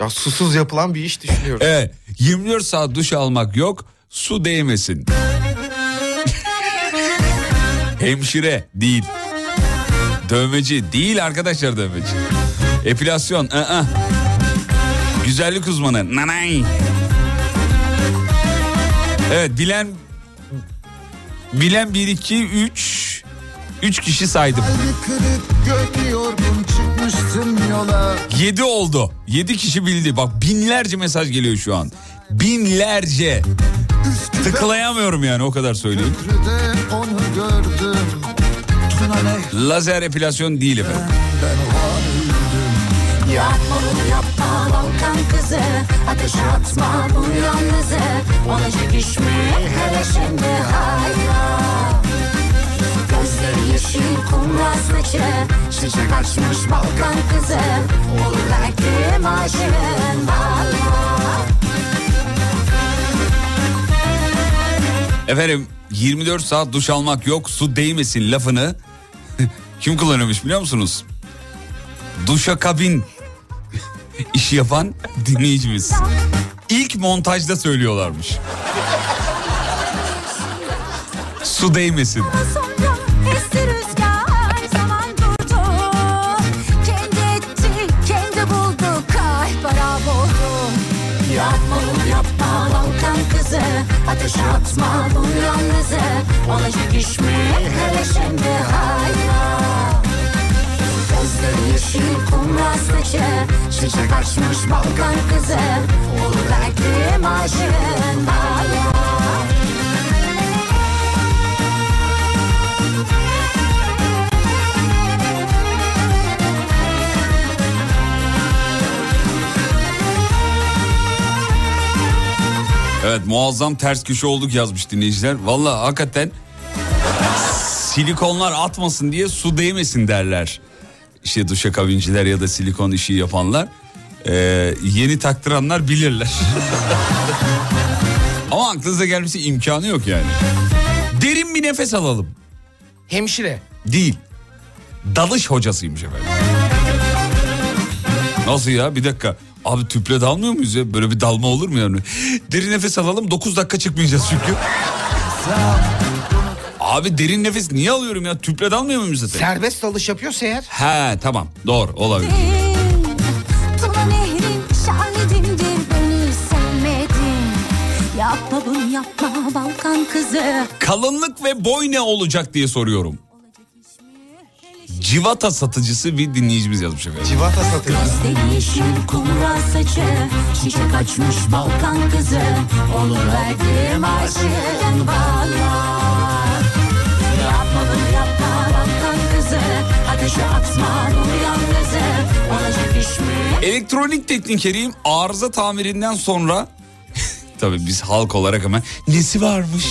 Ya susuz yapılan bir iş düşünüyorum. Evet 24 saat duş almak yok su değmesin. Hemşire değil. Dövmeci değil arkadaşlar dövmeci. Epilasyon ı-ı. Güzellik uzmanı nanay. Evet bilen bilen 1 2 3 3 kişi saydım. Gök yorgun çıkmışsın yola 7 oldu. 7 kişi bildi. Bak binlerce mesaj geliyor şu an. Binlerce. Tıklayamıyorum yani o kadar söyleyeyim. Lazer epilasyon değil efendim. ben o Balkan kızı Ateşe atma bu yalnızı. Olacak iş mi hele şimdi hayra. Gözleri yeşil kumral saçı. Çiçek açmış Balkan kızı. Olur belki aşığın valla Efendim 24 saat duş almak yok su değmesin lafını kim kullanıyormuş biliyor musunuz? Duşa işi yapan dinleyicimiz. İlk montajda söylüyorlarmış. Su değmesin. Ateşe atma bu yalnızı. Olacak iş hele şimdi hayra Gözleri yeşil kumral saçı Çiçek açmış Balkan kızı Olur belki aşığın hala Evet muazzam ters köşe olduk yazmış dinleyiciler. Valla hakikaten silikonlar atmasın diye su değmesin derler. İşte duşakabinciler ya da silikon işi yapanlar. Ee, yeni taktıranlar bilirler. Ama aklınıza gelmesi imkanı yok yani. Derin bir nefes alalım. Hemşire. Değil. Dalış hocasıymış efendim. Nasıl ya bir dakika. Abi tüple dalmıyor muyuz ya? Böyle bir dalma olur mu yani? Derin nefes alalım 9 dakika çıkmayacağız çünkü. Abi derin nefes niye alıyorum ya? Tüple dalmıyor muyum zaten? Serbest dalış yapıyorsa eğer. He tamam doğru olabilir. Yapma bunu yapma Balkan kızı Kalınlık ve boy ne olacak diye soruyorum. Civata satıcısı bir dinleyicimiz yazmış efendim. Civata satıyor. Gözleri yeşil kumral saçı Çiçek açmış Balkan kızı Olur verdim aşığın valla Ateşe atma bu yalnızı Olacak iş mi? Elektronik teknikeriyim arıza tamirinden sonra tabii biz halk olarak hemen nesi varmış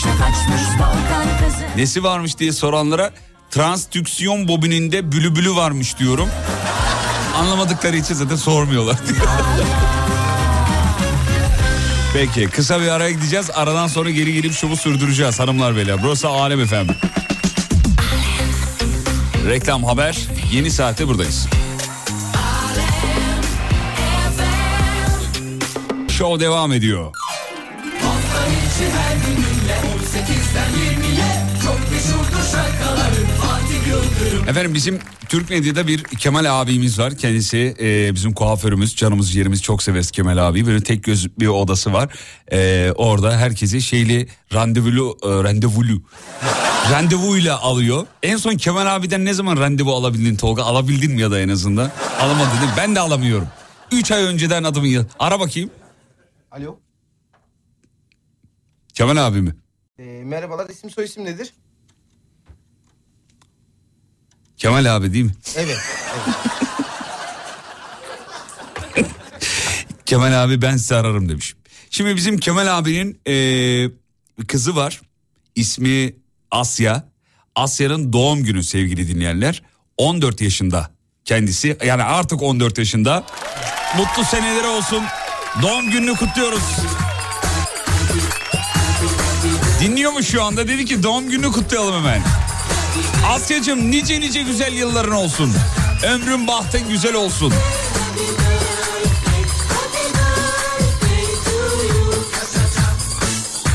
nesi varmış diye soranlara transdüksiyon bobininde bülübülü varmış diyorum. Anlamadıkları için zaten sormuyorlar. Peki kısa bir araya gideceğiz. Aradan sonra geri gelip şovu sürdüreceğiz hanımlar beyler. Burası Alem efendim. Reklam haber yeni saate buradayız. Show devam ediyor. Hafta içi her gününle 18'den 20'ye Çok meşhurdur şarkıların Efendim bizim Türk medyada bir Kemal abimiz var. Kendisi e, bizim kuaförümüz, canımız yerimiz çok severiz Kemal abi. Böyle tek göz bir odası var. E, orada herkesi şeyli randevulu, e, randevulu, randevuyla alıyor. En son Kemal abiden ne zaman randevu alabildin Tolga? Alabildin mi ya da en azından? Alamadın değil mi? Ben de alamıyorum. 3 ay önceden adımı yaz. Ara bakayım. Alo. Kemal abi mi? Ee, merhabalar isim soy isim nedir? Kemal abi değil mi? Evet. Kemal abi ben size ararım demiş. Şimdi bizim Kemal abinin eee, kızı var. İsmi Asya. Asya'nın doğum günü sevgili dinleyenler. 14 yaşında kendisi. Yani artık 14 yaşında. Mutlu seneleri olsun. Doğum gününü kutluyoruz. Dinliyor mu şu anda? Dedi ki doğum gününü kutlayalım hemen. Asya'cığım nice nice güzel yılların olsun. Ömrün bahtın güzel olsun.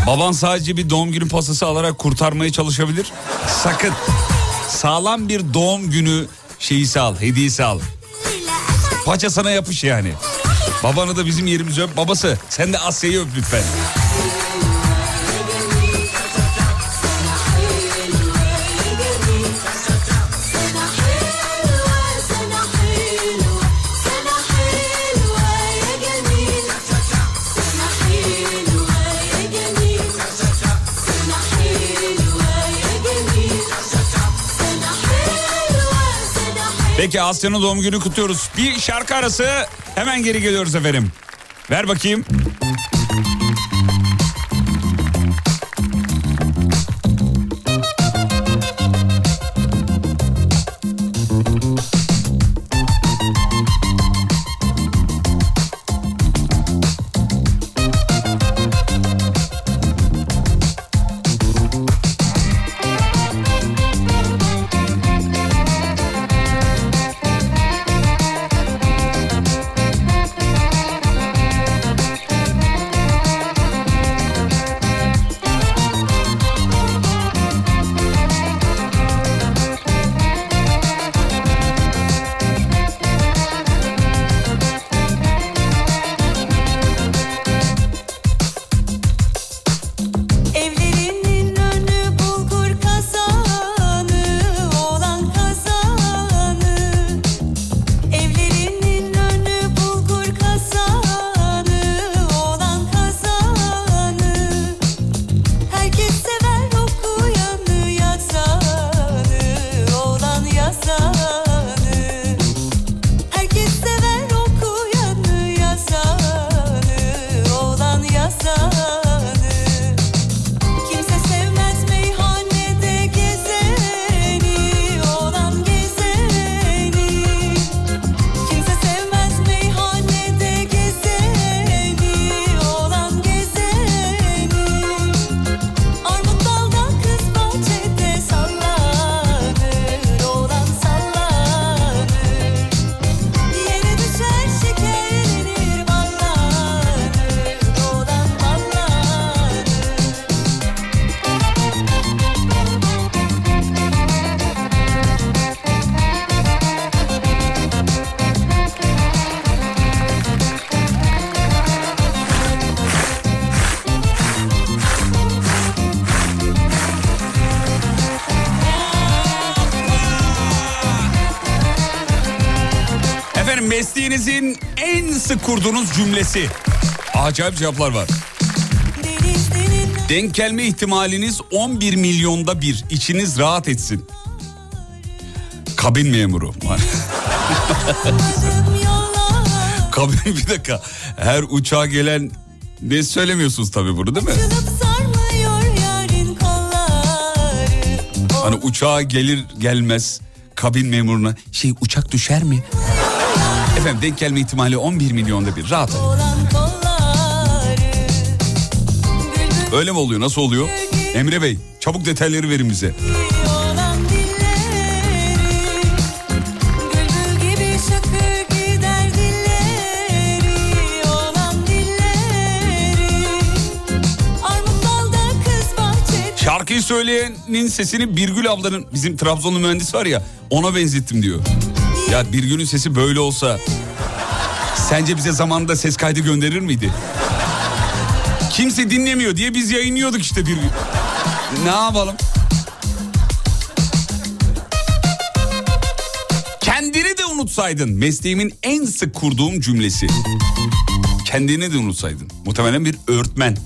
Baban sadece bir doğum günü pastası alarak kurtarmaya çalışabilir. Sakın. Sağlam bir doğum günü şeyisi al, hediyesi al. Paça sana yapış yani. Babanı da bizim yerimize öp. Babası sen de Asya'yı öp lütfen. Peki Asya'nın doğum günü kutluyoruz. Bir şarkı arası hemen geri geliyoruz efendim. Ver bakayım. Sık kurduğunuz cümlesi. Acayip cevaplar var. Denk gelme ihtimaliniz 11 milyonda bir. İçiniz rahat etsin. Kabin memuru. Kabin bir dakika. Her uçağa gelen ne söylemiyorsunuz tabii bunu değil mi? Hani uçağa gelir gelmez kabin memuruna şey uçak düşer mi? Efendim denk gelme ihtimali 11 milyonda bir rahat. Öyle mi oluyor? Nasıl oluyor? Emre Bey çabuk detayları verin bize. şarkıyı söyleyenin sesini Birgül ablanın bizim Trabzonlu mühendis var ya ona benzettim diyor. Ya Birgül'ün sesi böyle olsa sence bize zamanında ses kaydı gönderir miydi? Kimse dinlemiyor diye biz yayınlıyorduk işte Birgül. Ne yapalım? Kendini de unutsaydın mesleğimin en sık kurduğum cümlesi. Kendini de unutsaydın. Muhtemelen bir öğretmen.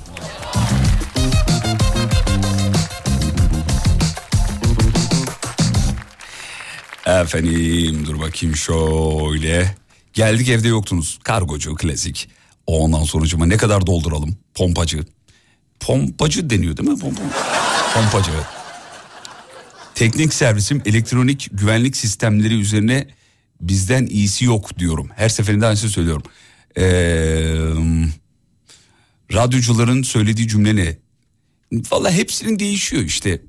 Efendim dur bakayım şöyle. Geldik evde yoktunuz. Kargocu klasik. Ondan sonucuma ne kadar dolduralım? Pompacı. Pompacı deniyor değil mi? Pompa. Pompacı. Teknik servisim elektronik güvenlik sistemleri üzerine bizden iyisi yok diyorum. Her seferinde aynısını söylüyorum. Ee, radyocuların söylediği cümle ne? Valla hepsinin değişiyor işte.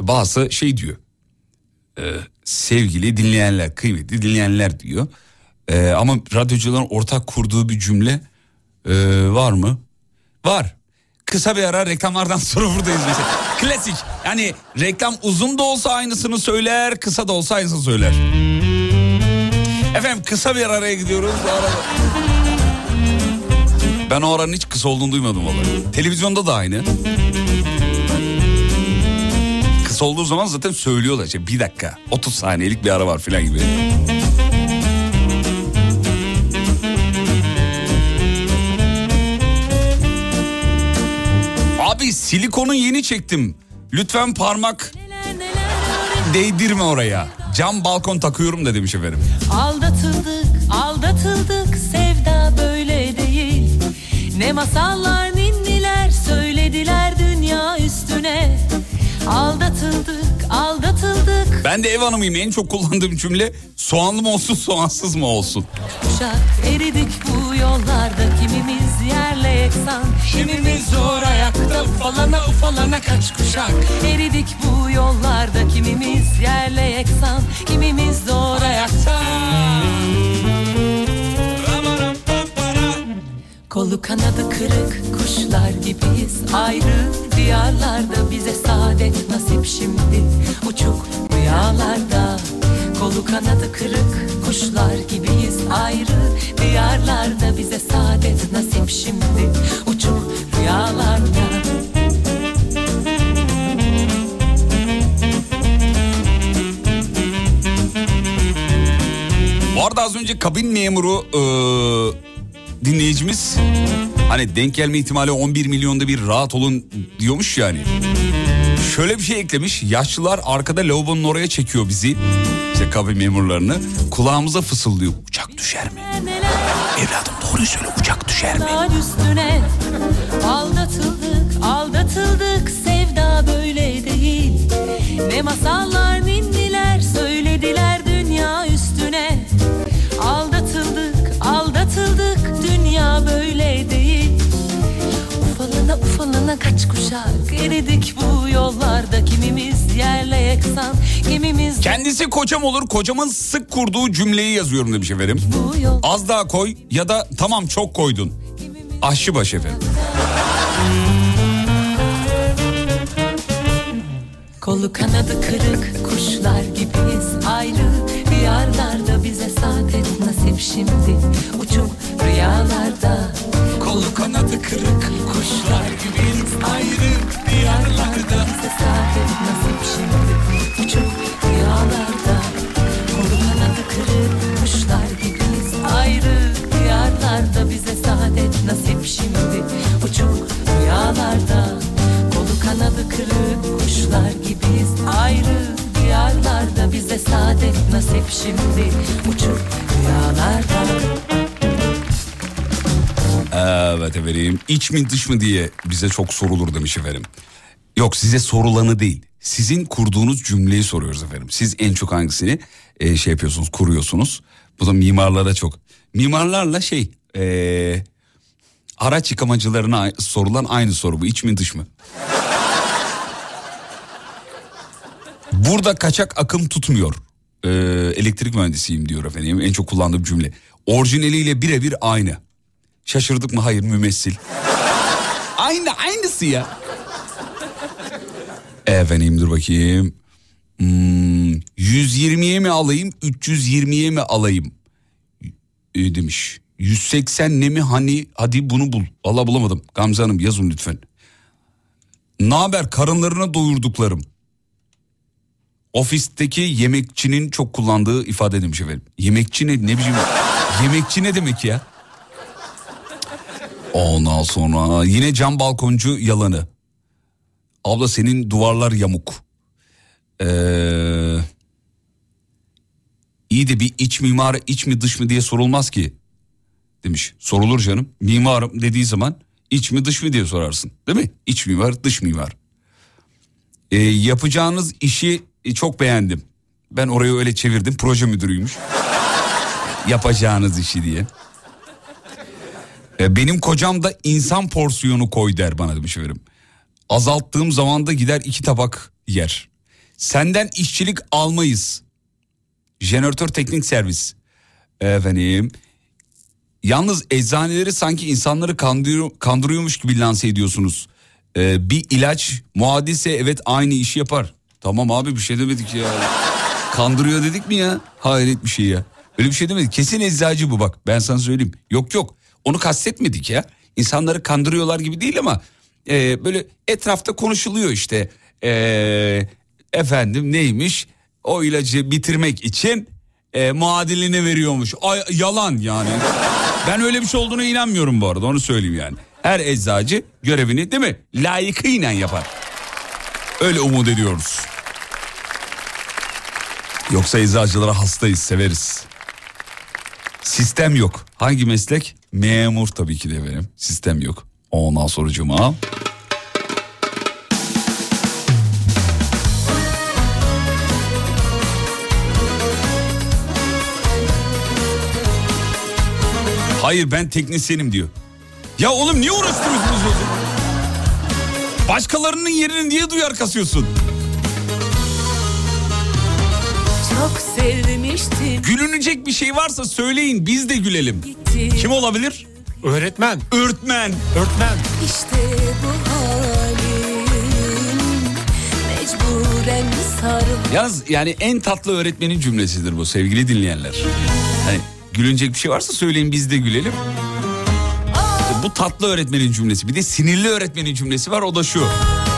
Bazı şey diyor. Sevgili dinleyenler, kıymetli dinleyenler diyor. Ee, ama radyocuların ortak kurduğu bir cümle ee, var mı? Var. Kısa bir ara reklamlardan sonra buradayız mesela. Klasik. Yani reklam uzun da olsa aynısını söyler, kısa da olsa aynısını söyler. Efendim kısa bir araya gidiyoruz. Ben o aranın hiç kısa olduğunu duymadım vallahi. Televizyonda da aynı. Kısa olduğu zaman zaten söylüyorlar. İşte bir dakika, 30 saniyelik bir ara var falan gibi. Abi silikonu yeni çektim. Lütfen parmak değdirme oraya. Cam balkon takıyorum da demiş efendim. Aldatıldık, aldatıldık sevda böyle değil Ne masallar Aldatıldık, aldatıldık. Ben de ev hanımıyım. En çok kullandığım cümle soğanlı mı olsun soğansız mı olsun. Kuşak eridik bu yollarda kimimiz yerle yeksan. Kimimiz zor ayakta ufalana ufalana kaç kuşak. Eridik bu yollarda kimimiz yerle yeksan. Kimimiz zor ayakta Kolu kanadı kırık kuşlar gibiyiz. Ayrı diyarlarda bize saadet nasip şimdi. Uçuk rüyalarda Kolu kanadı kırık kuşlar gibiyiz. Ayrı diyarlarda bize saadet nasip şimdi. Uçuk rüyalarda. Bu arada az önce kabin memuru e, dinleyicimiz hani denk gelme ihtimali 11 milyonda bir rahat olun diyormuş yani. Şöyle bir şey eklemiş. Yaşlılar arkada lavabonun oraya çekiyor bizi. İşte kabin memurlarını. Kulağımıza fısıldıyor. Uçak düşer mi? Evladım doğruyu söyle uçak düşer mi? Üstüne aldatıldık, aldatıldık sevda böyle değil. Ne masallar kaç kuşak eridik bu yollarda kimimiz yerle yeksan kimimiz Kendisi kocam olur kocamın sık kurduğu cümleyi yazıyorum demiş efendim. yol. Az daha koy ya da tamam çok koydun. Aşçıbaşı efendim. Kolu kanadı kırık kuşlar gibiyiz ayrı diyarlarda bize saadet nasip şimdi uçuk rüyalarda Kolu kanadı kırık kuşlar gibiyiz ayrı diyarlarda bize saadet nasip şimdi uçuk rüyalarda. Kolu kanadı kırık kuşlar gibiyiz. Ayrı diyarlarda bize saadet nasip şimdi. Uçuk rüyalarda. Kolu kanadı kırık kuşlar gibiyiz. Ayrı diyarlarda bize saadet nasip şimdi. Uçuk rüyalarda Evet efendim iç mi dış mı diye bize çok sorulur demiş efendim. Yok size sorulanı değil sizin kurduğunuz cümleyi soruyoruz efendim. Siz en çok hangisini e, şey yapıyorsunuz kuruyorsunuz. Bu da mimarlara çok. Mimarlarla şey e, araç yıkamacılarına sorulan aynı soru bu iç mi dış mı? Burada kaçak akım tutmuyor. Ee, elektrik mühendisiyim diyor efendim. En çok kullandığım cümle. Orijinaliyle birebir aynı. Şaşırdık mı? Hayır mümessil. aynı aynısı ya. Efendim dur bakayım. Hmm, 120'ye mi alayım 320'ye mi alayım? E, demiş. 180 ne mi hani hadi bunu bul. Valla bulamadım. Gamze Hanım yazın lütfen. Ne haber karınlarına doyurduklarım. Ofisteki yemekçinin çok kullandığı ifade demiş efendim. Yemekçi ne, ne biçim yemekçi ne demek ya? Ondan sonra yine cam balkoncu yalanı. Abla senin duvarlar yamuk. Ee, iyi de bir iç mimar iç mi dış mı diye sorulmaz ki. Demiş. Sorulur canım. Mimarım dediği zaman iç mi dış mı diye sorarsın. Değil mi? İç mimar dış mimar. Ee, yapacağınız işi e, çok beğendim. Ben orayı öyle çevirdim. Proje müdürüymüş. Yapacağınız işi diye. Ee, benim kocam da insan porsiyonu koy der bana demiş efendim. Azalttığım zaman da gider iki tabak yer. Senden işçilik almayız. Jeneratör teknik servis. Efendim. Yalnız eczaneleri sanki insanları kandırıyor, kandırıyormuş gibi lanse ediyorsunuz. Ee, bir ilaç muadilse evet aynı işi yapar. Tamam abi bir şey demedik ya. Kandırıyor dedik mi ya? Hayret bir şey ya. Öyle bir şey demedik. Kesin eczacı bu bak ben sana söyleyeyim. Yok yok onu kastetmedik ya. İnsanları kandırıyorlar gibi değil ama e, böyle etrafta konuşuluyor işte. E, efendim neymiş o ilacı bitirmek için e, muadilini veriyormuş. Ay, yalan yani. Ben öyle bir şey olduğuna inanmıyorum bu arada onu söyleyeyim yani. Her eczacı görevini değil mi layıkıyla yapar. Öyle umut ediyoruz. Yoksa eczacılara hastayız severiz. Sistem yok. Hangi meslek? Memur tabii ki de benim. Sistem yok. Ondan sonra cuma. Hayır ben teknisyenim diyor. Ya oğlum niye uğraştırıyorsunuz o? Başkalarının yerini niye duyar kasıyorsun? Çok sevmiştim. Gülünecek bir şey varsa söyleyin biz de gülelim. Kim olabilir? Öğretmen. Öğretmen. Öğretmen. İşte bu halim mecburen sarıl. Yalnız yani en tatlı öğretmenin cümlesidir bu sevgili dinleyenler. Hani gülünecek bir şey varsa söyleyin biz de gülelim. Bu tatlı öğretmenin cümlesi. Bir de sinirli öğretmenin cümlesi var o da şu.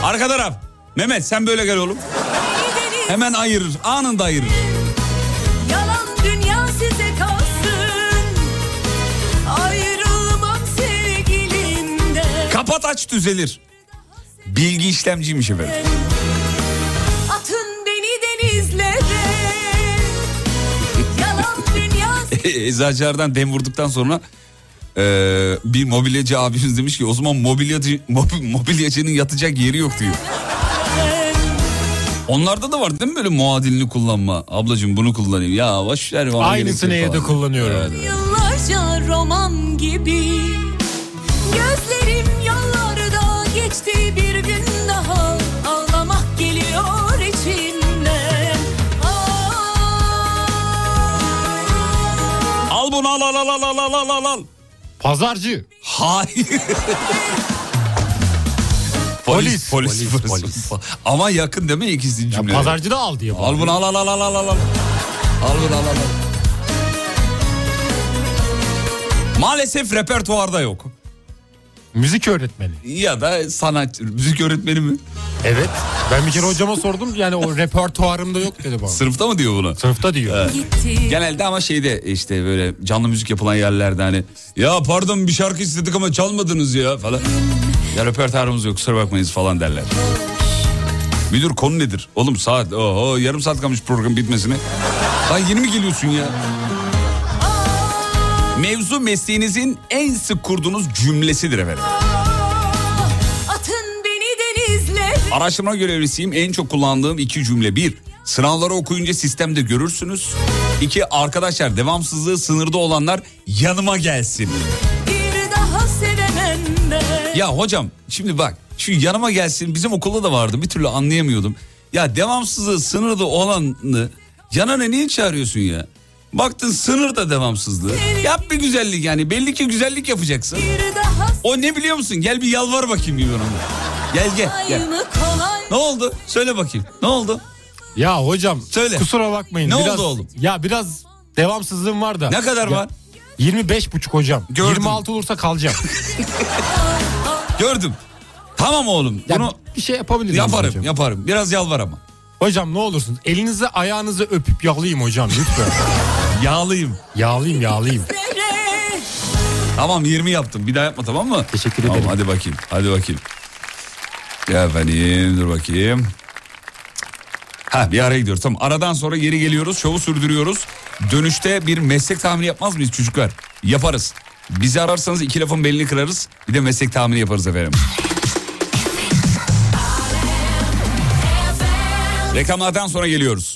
Arka taraf. Mehmet sen böyle gel oğlum. Hemen ayırır. Anında ayırır. Yalan dünya size kalsın. Ayrılmam sevgilimden. Kapat aç düzelir. Bilgi işlemciymiş efendim. Atın beni denizlere. Yalan dünya Eczacılardan dem vurduktan sonra e, bir mobilyacı abimiz demiş ki o zaman mobilyacı mob- mobilyacının yatacak yeri yok diyor. Onlarda da var değil mi böyle muadilini kullanma? Ablacığım bunu kullanayım. Ya boş ver. Aynısını evde kullanıyorum. Evet, evet. Yıllarca roman gibi Gözlerim yollarda geçti bir gün daha Ağlamak geliyor içimden Al bunu al al al al al al al al. Pazarcı. Hayır. Polis, polis, polis, polis. Ama yakın değil mi ikisinin cümleleri? Pazarcı da al diye. Al bunu al al al al al al. Al bunu al al al. Maalesef repertuarda yok. Müzik öğretmeni. Ya da sanat, müzik öğretmeni mi? Evet. Ben bir kere hocama sordum yani o repertuarımda yok dedi bana. Sınıfta mı diyor bunu? Sınıfta diyor. Genelde ama şeyde işte böyle canlı müzik yapılan yerlerde hani ya pardon bir şarkı istedik ama çalmadınız ya falan. Ya repertuarımız yok kusura bakmayınız falan derler. Müdür konu nedir? Oğlum saat oho yarım saat kalmış program bitmesine. Daha yeni mi geliyorsun ya? Mevzu mesleğinizin en sık kurduğunuz cümlesidir efendim. Araştırma görevlisiyim. En çok kullandığım iki cümle. Bir, sınavları okuyunca sistemde görürsünüz. İki, arkadaşlar devamsızlığı sınırda olanlar yanıma gelsin. Ya hocam şimdi bak şu yanıma gelsin bizim okulda da vardı bir türlü anlayamıyordum. Ya devamsızlığı sınırda olanı yanına niye çağırıyorsun ya? Baktın sınırda devamsızlığı. Yap bir güzellik yani belli ki güzellik yapacaksın. O ne biliyor musun? Gel bir yalvar bakayım bir bana. Gel gel gel. Ne oldu? Söyle bakayım. Ne oldu? Ya hocam Söyle. kusura bakmayın. Ne biraz, oldu oğlum? Ya biraz devamsızlığım var da. Ne kadar Ya, var? 25 buçuk hocam. Gördüm. 26 olursa kalacağım. Gördüm. Tamam oğlum. Ya Bunu bir şey yapabiliriz yaparım hocam. yaparım. Biraz yalvar ama. Hocam ne olursun elinizi ayağınızı öpüp yağlayayım hocam lütfen. Yağlayayım. yağlayayım yağlayayım. Tamam 20 yaptım. Bir daha yapma tamam mı? Teşekkür Tamam, ederim. hadi bakayım. Hadi bakayım. Ya efendim dur bakayım. Ha bir araya gidiyoruz. Tamam aradan sonra geri geliyoruz. Şovu sürdürüyoruz. Dönüşte bir meslek tahmini yapmaz mıyız çocuklar? Yaparız. Bizi ararsanız iki lafın belini kırarız. Bir de meslek tahmini yaparız efendim. Reklamlardan sonra geliyoruz.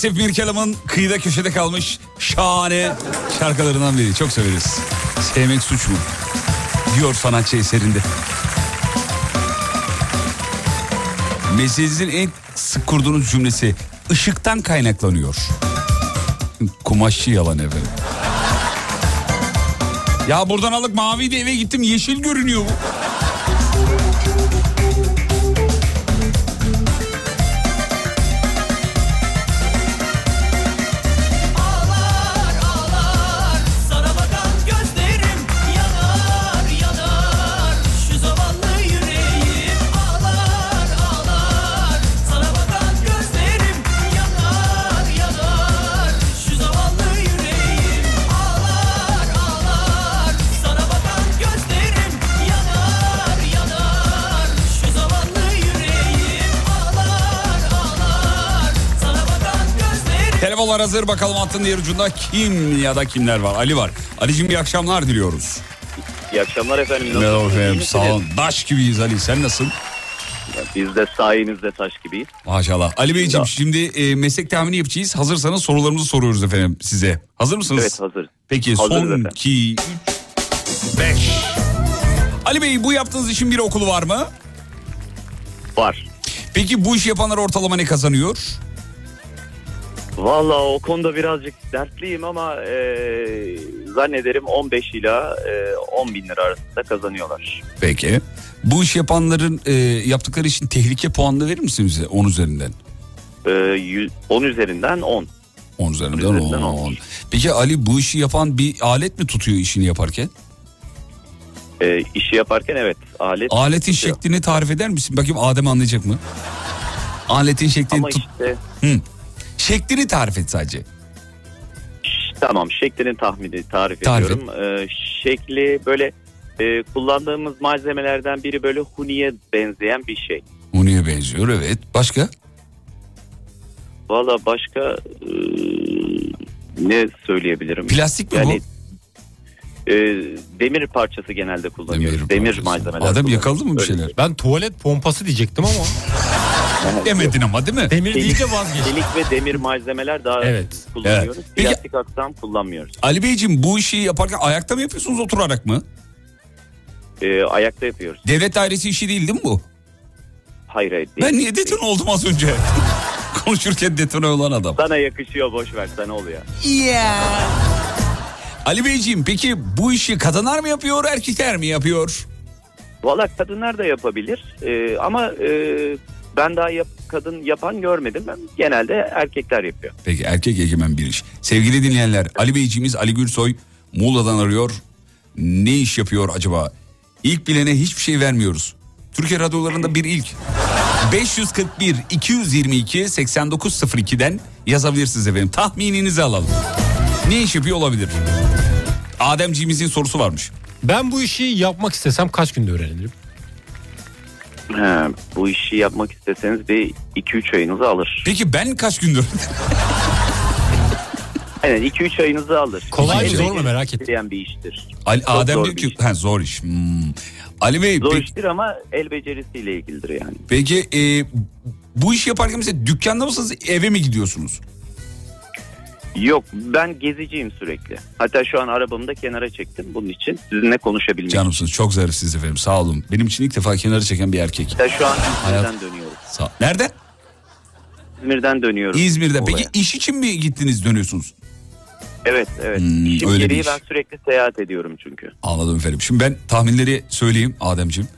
Maalesef Mirkelam'ın kıyıda köşede kalmış şahane şarkılarından biri. Çok severiz. Sevmek suç mu? Diyor sanatçı eserinde. Mesleğinizin en sık kurduğunuz cümlesi ışıktan kaynaklanıyor. Kumaşçı yalan efendim. Ya buradan alıp mavi de eve gittim yeşil görünüyor bu. Telefonlar hazır bakalım hattın diğer ucunda kim ya da kimler var? Ali var. Ali'cim iyi akşamlar diliyoruz. İyi akşamlar efendim. Merhaba efendim sağ olun. Daş gibiyiz Ali sen nasılsın? Biz de sayenizde taş gibiyiz. Maşallah. Ali Beyciğim şimdi e, meslek tahmini yapacağız. Hazırsanız sorularımızı soruyoruz efendim size. Hazır mısınız? Evet hazır. Peki Hazırız son efendim. 2, 3, 5. Ali Bey bu yaptığınız işin bir okulu var mı? Var. Peki bu iş yapanlar ortalama ne kazanıyor? Valla o konuda birazcık dertliyim ama e, zannederim 15 ila e, 10 bin lira arasında kazanıyorlar. Peki. Bu iş yapanların e, yaptıkları için tehlike puanını verir misin bize 10 üzerinden? E, yüz- 10 üzerinden 10. 10 üzerinden üzerinden 10. Peki Ali bu işi yapan bir alet mi tutuyor işini yaparken? E, işi yaparken evet alet. Aletin şeklini tarif eder misin? Bakayım Adem anlayacak mı? Aletin şeklini Ama tut... işte Hı. Şeklini tarif et sadece. tamam şeklini tahmini tarif, Tarif et. ediyorum. E, şekli böyle e, kullandığımız malzemelerden biri böyle huniye benzeyen bir şey. Uni'ye benziyor evet. Başka? Valla başka e, ne söyleyebilirim? Plastik mi yani, e, demir parçası genelde kullanıyoruz. Demir, malzemeler. Adem yakaladı mı bir Öyle şeyler? Ben tuvalet pompası diyecektim ama. Demedin ama değil mi? Demir Delik, deyince vazgeçtim. delik ve demir malzemeler daha Evet. kullanıyoruz. Evet. Peki- Plastik aksam kullanmıyoruz. Ali Beyciğim bu işi yaparken ayakta mı yapıyorsunuz oturarak mı? E, ayakta yapıyoruz. Devlet dairesi işi değil değil mi bu? Hayır hayır. Ben değil. niye detone oldum az önce? Konuşurken detone olan adam. Sana yakışıyor boş ver sana oluyor. Ali Beyciğim peki bu işi kadınlar mı yapıyor erkekler mi yapıyor? Valla kadınlar da yapabilir E, ama e, ben daha yap, kadın yapan görmedim. Ben genelde erkekler yapıyor. Peki erkek egemen bir iş. Sevgili dinleyenler Ali Beyciğimiz Ali Gürsoy Muğla'dan arıyor. Ne iş yapıyor acaba? İlk bilene hiçbir şey vermiyoruz. Türkiye radyolarında bir ilk. 541 222 8902'den yazabilirsiniz efendim. Tahmininizi alalım. Ne iş yapıyor olabilir? Ademciğimizin sorusu varmış. Ben bu işi yapmak istesem kaç günde öğrenirim? He, bu işi yapmak isteseniz bir 2-3 ayınızı alır. Peki ben kaç gündür? Aynen 2-3 ayınızı alır. Kolay mı, zor mu merak ettim. bir iştir. Ali, Çok Adem diyor ki iş. ha, zor iş. Hmm. Ali Bey Zor peki, iştir ama el becerisiyle ilgilidir yani. peki e, bu işi yaparken mesela dükkanda mısınız eve mi gidiyorsunuz? Yok ben geziciyim sürekli. Hatta şu an arabamı da kenara çektim bunun için sizinle konuşabilmek. Canımsınız çok zarifsiniz efendim sağ olun. Benim için ilk defa kenara çeken bir erkek. Hatta şu an İzmir'den Hayat- dönüyoruz. Sağ... Nerede? İzmir'den dönüyoruz. İzmir'de. Peki Olaya. iş için mi gittiniz dönüyorsunuz? Evet evet. Hmm, İşim öyle gereği ben sürekli seyahat ediyorum çünkü. Anladım efendim. Şimdi ben tahminleri söyleyeyim Ademciğim.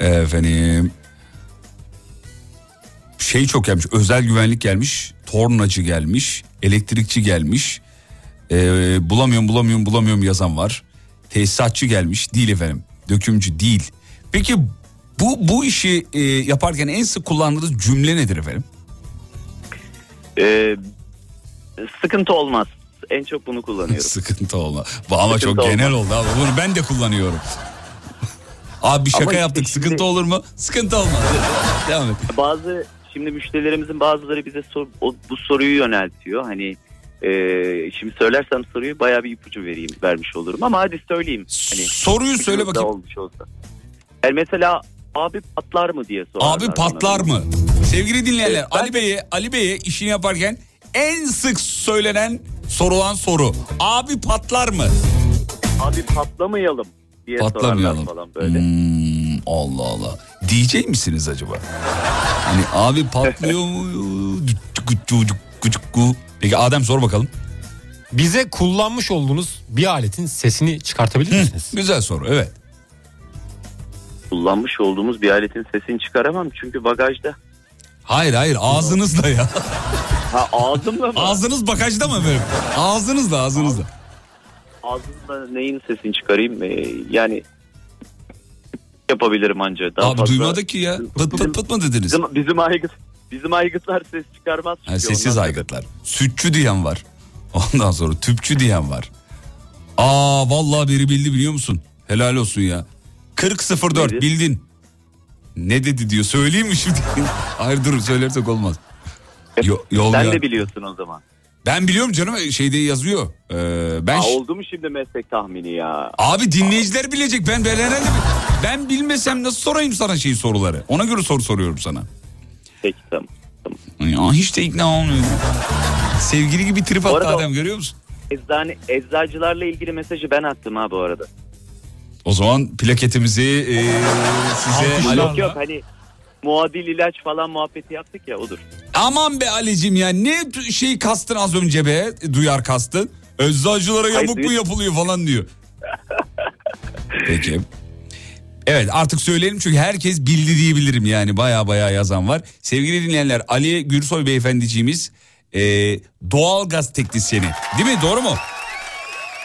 Efendim. Şey çok gelmiş. Özel güvenlik gelmiş. Tornacı gelmiş. Elektrikçi gelmiş. Ee, bulamıyorum bulamıyorum bulamıyorum yazan var. Tesisatçı gelmiş. Değil efendim. Dökümcü değil. Peki bu bu işi e, yaparken en sık kullandığınız cümle nedir efendim? Ee, sıkıntı olmaz. En çok bunu kullanıyorum. Sıkıntı olma. Bu ama Sıkıntı çok genel olmaz. oldu abi. Bunu ben de kullanıyorum. Abi bir şaka Ama işte yaptık. şimdi- Sıkıntı olur mu? Sıkıntı olmaz. Devam et. Bazı şimdi müşterilerimizin bazıları bize sor- o- bu soruyu yöneltiyor. Hani e, şimdi söylersem soruyu bayağı bir ipucu vereyim vermiş olurum ama hadi söyleyeyim. Hani Soruyu söyle bakayım. Olmuş olsa. Yani mesela abi patlar mı diye sorarlar. Abi bana. patlar mı? Sevgili dinleyenler Evet, ben- Ali Bey'e Ali Bey'e işini yaparken en sık söylenen sorulan soru. Abi patlar mı? Abi patlamayalım diye Patlamayalım. sorarlar falan böyle. Hmm, Allah Allah. DJ misiniz acaba? Hani abi patlıyor mu? Peki Adem sor bakalım. Bize kullanmış olduğunuz bir aletin sesini çıkartabilir misiniz? Güzel soru evet. Kullanmış olduğumuz bir aletin sesini çıkaramam çünkü bagajda. Hayır hayır ağzınızla ya. Ha ağzımla mı? Ağzınız bagajda mı efendim? Ağzınızla ağzınızla. Ağzımla neyin sesini çıkarayım? Ee, yani yapabilirim anca. Daha Abi fazla. duymadık ki ya. Pıt pıt pıt mı dediniz? Bizim, bizim aygıt bizim aygıtlar ses çıkarmaz. Çünkü sessiz ondan. aygıtlar. Sütçü diyen var. Ondan sonra tüpçü diyen var. Aa vallahi biri bildi biliyor musun? Helal olsun ya. 4004 Nedir? bildin. Ne dedi diyor. Söyleyeyim mi şimdi? Hayır dur söylersek olmaz. Yo, yol Sen ya. de biliyorsun o zaman. Ben biliyorum canım şeyde yazıyor. Ee, ben Aa, oldu mu şimdi meslek tahmini ya? Abi dinleyiciler bilecek. Ben ben herhalde ben bilmesem nasıl sorayım sana şey soruları? Ona göre soru soruyorum sana. Peki tamam. Ya hiç de ikna olmuyor. Sevgili gibi trip attı adam görüyor musun? Eczane, eczacılarla ilgili mesajı ben attım ha bu arada. O zaman plaketimizi e, size... Yok yok hani muadil ilaç falan muhabbeti yaptık ya odur. Aman be Ali'cim ya ne şey kastın az önce be duyar kastın. Eczacılara yamuk mu yapılıyor falan diyor. Peki. Evet artık söyleyelim çünkü herkes bildi diyebilirim yani baya baya yazan var. Sevgili dinleyenler Ali Gürsoy beyefendiciğimiz e, doğal gaz teknisyeni değil mi doğru mu?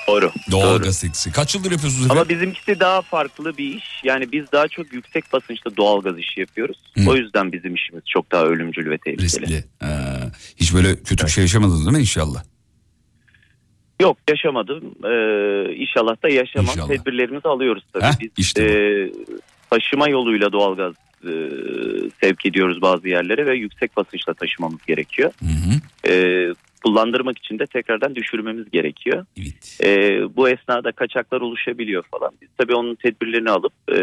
Doğru. Doğal doğru. gaz teknisyeni. Kaç yıldır yapıyorsunuz Ama efendim? bizimkisi daha farklı bir iş. Yani biz daha çok yüksek basınçta doğalgaz işi yapıyoruz. O yüzden bizim işimiz çok daha ölümcül ve tehlikeli. Riskli. Ee, hiç böyle kötü bir şey yaşamadınız değil mi inşallah? Yok yaşamadım. Ee, inşallah da yaşamam. İnşallah. Tedbirlerimizi alıyoruz tabii. Heh, Biz işte e, taşıma yoluyla doğalgaz e, sevk ediyoruz bazı yerlere ve yüksek basınçla taşımamız gerekiyor. E, kullandırmak için de tekrardan düşürmemiz gerekiyor. E, bu esnada kaçaklar oluşabiliyor falan. Biz tabii onun tedbirlerini alıp e,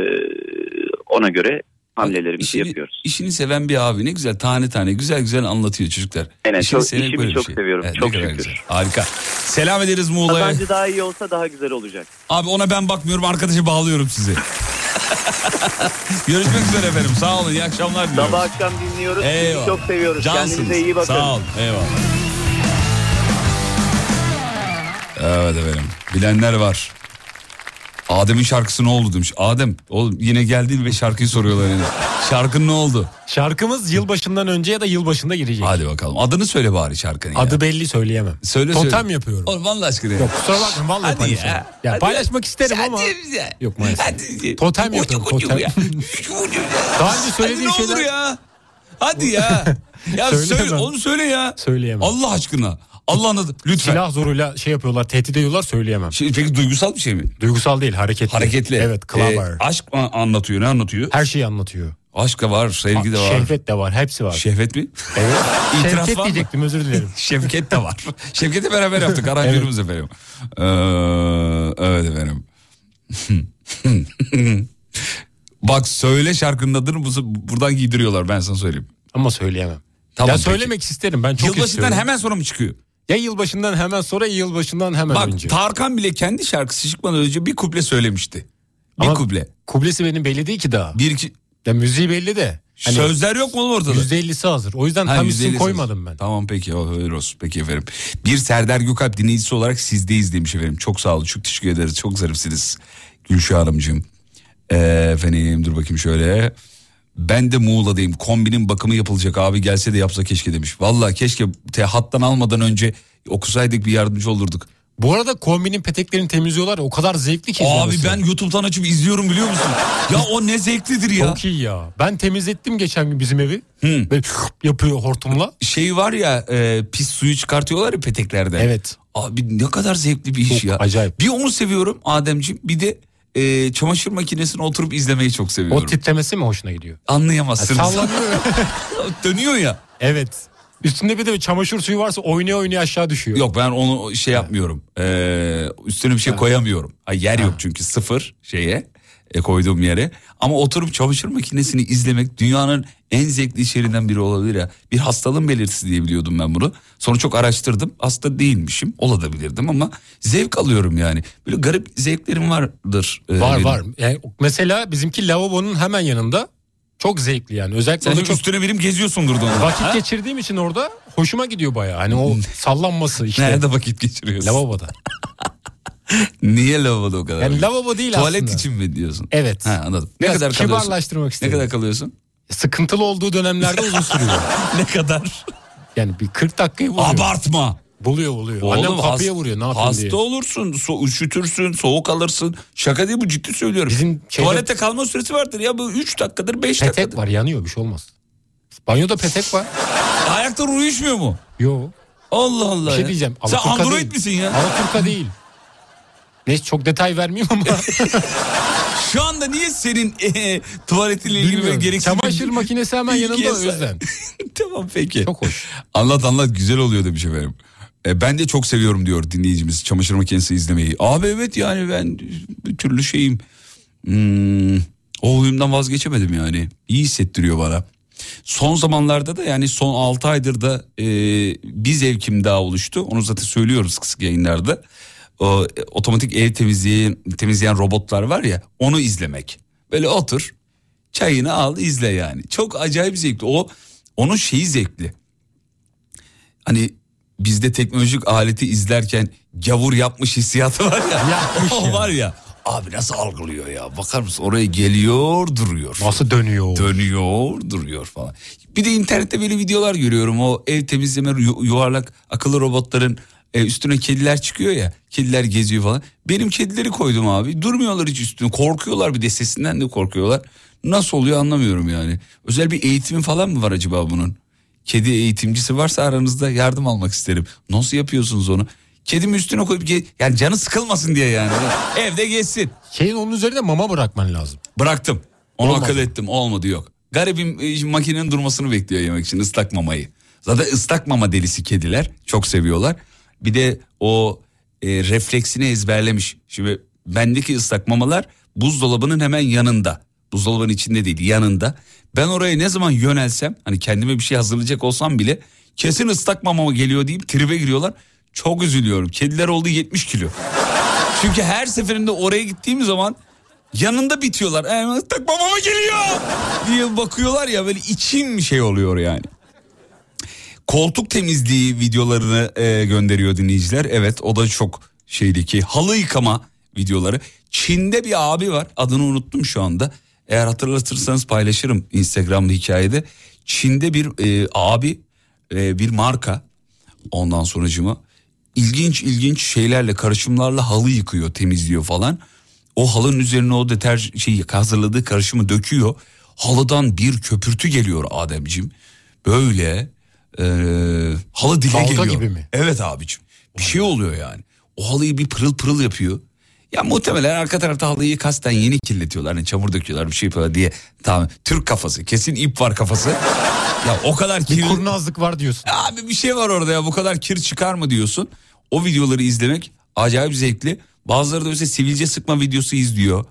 ona göre hamlelerimizi İşini, yapıyoruz. işini seven bir abi ne güzel tane tane güzel güzel anlatıyor çocuklar. Aynen, İşini çok- işimi böyle çok şey. seviyorum, Evet, çok şükür. güzel. Harika. Selam ederiz Muğla'ya. Kazancı daha iyi olsa daha güzel olacak. Abi ona ben bakmıyorum arkadaşı bağlıyorum sizi. Görüşmek üzere efendim sağ olun iyi akşamlar diliyorum. Sabah akşam dinliyoruz. Sizi Eyvallah. çok seviyoruz. Cansınız. Kendinize iyi bakın. Sağ olun eyvallah. Evet efendim bilenler var. Adem'in şarkısı ne oldu demiş. Adem oğlum yine geldin ve şarkıyı soruyorlar yine. Şarkın ne oldu? Şarkımız yılbaşından önce ya da yılbaşında girecek. Hadi bakalım adını söyle bari şarkının ya. Adı belli söyleyemem. Söyle Totem söyle. yapıyorum. Oğlum vallahi aşkına. Yok kusura bakmayın vallahi Hadi paylaşamam. ya. Ya, Hadi. paylaşmak isterim ama. Hadi bize. Yok maalesef. Hadi. Totem yapıyorum totem. ya. Daha önce söylediğim Hadi şeyler. ya. Hadi ya. ya söyle, onu söyle ya. Söyleyemem. Allah aşkına. Allah'ın adı. Lütfen. Silah zoruyla şey yapıyorlar tehdit ediyorlar söyleyemem. Şey, peki duygusal bir şey mi? Duygusal değil hareketli. Hareketli. Evet clever. Ee, aşk mı anlatıyor ne anlatıyor? Her şeyi anlatıyor. Aşk da var, sevgi de var. Şehvet de var hepsi var. Şehvet mi? Evet. İtiraz Şevket var diyecektim özür dilerim. Şevket de var. Şevket'i beraber yaptık aranjörümüz efendim. Ee, evet efendim. Bak söyle bu- buradan giydiriyorlar ben sana söyleyeyim. Ama söyleyemem. Tamam, ya peki. söylemek isterim ben çok Yılbaşından istiyorum. hemen sonra mı çıkıyor? Ya yılbaşından hemen sonra ya yılbaşından hemen Bak önce. Tarkan bile kendi şarkısı çıkmadan önce bir kuple söylemişti. Bir Ama kuple. Kublesi benim belli değil ki daha. Bir iki... Ya müziği belli de. Hani Sözler yok mu oğlum ortada? %50'si hazır. O yüzden Ha, tam %50'si isim koymadım ben. Tamam peki öyle olsun. Peki efendim. Bir Serdar Gökalp dinleyicisi olarak sizdeyiz demiş efendim. Çok sağ olun. Çok teşekkür ederiz. Çok zarifsiniz. Gülşah Hanımcığım. Ee, efendim dur bakayım şöyle. Ben de Muğla'dayım. Kombinin bakımı yapılacak abi gelse de yapsa keşke demiş. Vallahi keşke te hattan almadan önce okusaydık bir yardımcı olurduk. Bu arada kombinin peteklerini temizliyorlar ya, o kadar zevkli ki. Abi ben YouTube'dan açıp izliyorum biliyor musun? ya o ne zevklidir ya. Çok iyi ya. Ben temizlettim geçen gün bizim evi. Böyle yapıyor hortumla. Şey var ya e, pis suyu çıkartıyorlar ya peteklerden. Evet. Abi ne kadar zevkli bir iş Çok ya. acayip. Bir onu seviyorum Ademciğim bir de e, çamaşır makinesine oturup izlemeyi çok seviyorum. O titremesi mi hoşuna gidiyor? Anlayamazsınız. Sallanıyor. Dönüyor ya. evet. Üstünde bir de çamaşır suyu varsa oynaya oynaya aşağı düşüyor. Yok ben onu şey yapmıyorum. Ee, üstüne bir şey koyamıyorum. Ay, yer yok çünkü sıfır şeye e, koyduğum yere. Ama oturup çamaşır makinesini izlemek dünyanın en zevkli işlerinden biri olabilir ya. Bir hastalığın belirtisi diye biliyordum ben bunu. Sonra çok araştırdım. Hasta değilmişim. Olabilirdim ama zevk alıyorum yani. Böyle garip zevklerim vardır. e, Var benim. var. Yani mesela bizimki lavabonun hemen yanında. Çok zevkli yani. Özellikle Sen çok üstüne birim geziyorsundur da vakit Ha? geçirdiğim için orada hoşuma gidiyor baya. Hani o sallanması işte. Nerede vakit geçiriyorsun? Lavaboda. Niye lavaboda o kadar? Yani lavabo değil Tuvalet aslında. için mi diyorsun? Evet. Ha anladım. Ne Biraz kadar kalıyorsun? kibarlaştırmak Ne istedim. kadar kalıyorsun? Sıkıntılı olduğu dönemlerde uzun sürüyor. ne kadar? Yani bir 40 dakikayı buluyor. Abartma. Buluyor buluyor. Oğlum, Annem kapıya hast- vuruyor ne yapayım Hasta diye. olursun, so- üşütürsün, soğuk alırsın. Şaka değil bu ciddi söylüyorum. Bizim şeyde- Tuvalette kalma süresi vardır ya bu 3 dakikadır 5 Petek dakikadır. var yanıyor bir şey olmaz. Banyoda petek var. Ayakta uyuşmuyor mu? Yo. Allah Allah Bir şey ya. diyeceğim. Sen android değil. misin ya? Alaturka değil. Neyse çok detay vermeyeyim ama. Şu anda niye senin e, tuvaletinle ilgili böyle Bilmiyorum. gereksiz Çamaşır makinesi hemen yanında o yüzden. tamam peki. Çok hoş. Anlat anlat güzel oluyor demiş efendim. E, ben de çok seviyorum diyor dinleyicimiz çamaşır makinesi izlemeyi. Abi evet yani ben bir türlü şeyim. Hmm, o huyumdan vazgeçemedim yani. İyi hissettiriyor bana. Son zamanlarda da yani son 6 aydır da e, bir zevkim daha oluştu. Onu zaten söylüyoruz kısık yayınlarda. O, e, otomatik ev temizleyen, temizleyen robotlar var ya onu izlemek. Böyle otur Çayını al izle yani. Çok acayip zevkli. O onun şeyi zevkli. Hani bizde teknolojik aleti izlerken gavur yapmış hissiyatı var ya. Yapmış o ya. var ya. Abi nasıl algılıyor ya? Bakar mısın oraya geliyor duruyor. Nasıl dönüyor? Dönüyor duruyor falan. Bir de internette böyle videolar görüyorum. O ev temizleme yu- yuvarlak akıllı robotların e, üstüne kediler çıkıyor ya. Kediler geziyor falan. Benim kedileri koydum abi. Durmuyorlar hiç üstüne. Korkuyorlar bir de sesinden de korkuyorlar. Nasıl oluyor anlamıyorum yani. Özel bir eğitimi falan mı var acaba bunun? Kedi eğitimcisi varsa aranızda yardım almak isterim. Nasıl yapıyorsunuz onu? Kedimi üstüne koyup ge- yani canı sıkılmasın diye yani. Evde geçsin. Şeyin onun üzerine mama bırakman lazım. Bıraktım. Onu Olmadı. akıl ettim. Olmadı yok. Garibim e, makinenin durmasını bekliyor yemek için ıslak mamayı. Zaten ıslak mama delisi kediler. Çok seviyorlar. Bir de o e, refleksini ezberlemiş. Şimdi bendeki ıslak mamalar buzdolabının hemen yanında. Buzdolabının içinde değil yanında. Ben oraya ne zaman yönelsem hani kendime bir şey hazırlayacak olsam bile kesin ıslak mama geliyor deyip tribe giriyorlar. Çok üzülüyorum. Kediler oldu 70 kilo. Çünkü her seferinde oraya gittiğim zaman yanında bitiyorlar. Hemen ıslak mama mı geliyor diye bakıyorlar ya böyle içim şey oluyor yani. Koltuk temizliği videolarını e, gönderiyor dinleyiciler. Evet o da çok şeydi ki halı yıkama videoları. Çin'de bir abi var adını unuttum şu anda. Eğer hatırlatırsanız paylaşırım Instagram'da hikayede. Çin'de bir e, abi e, bir marka ondan sonracıma ilginç ilginç şeylerle karışımlarla halı yıkıyor temizliyor falan. O halının üzerine o deter şey hazırladığı karışımı döküyor. Halıdan bir köpürtü geliyor Ademciğim. Böyle e, halı dile Dalga geliyor. gibi mi? Evet abicim. Bir şey oluyor yani. O halıyı bir pırıl pırıl yapıyor. Ya muhtemelen arka tarafta halıyı kasten yeni kirletiyorlar. Hani çamur döküyorlar bir şey yapıyorlar diye. Tamam Türk kafası kesin ip var kafası. ya o kadar Bir kirli. kurnazlık var diyorsun. Abi bir şey var orada ya bu kadar kir çıkar mı diyorsun. O videoları izlemek acayip zevkli. Bazıları da mesela sivilce sıkma videosu izliyor.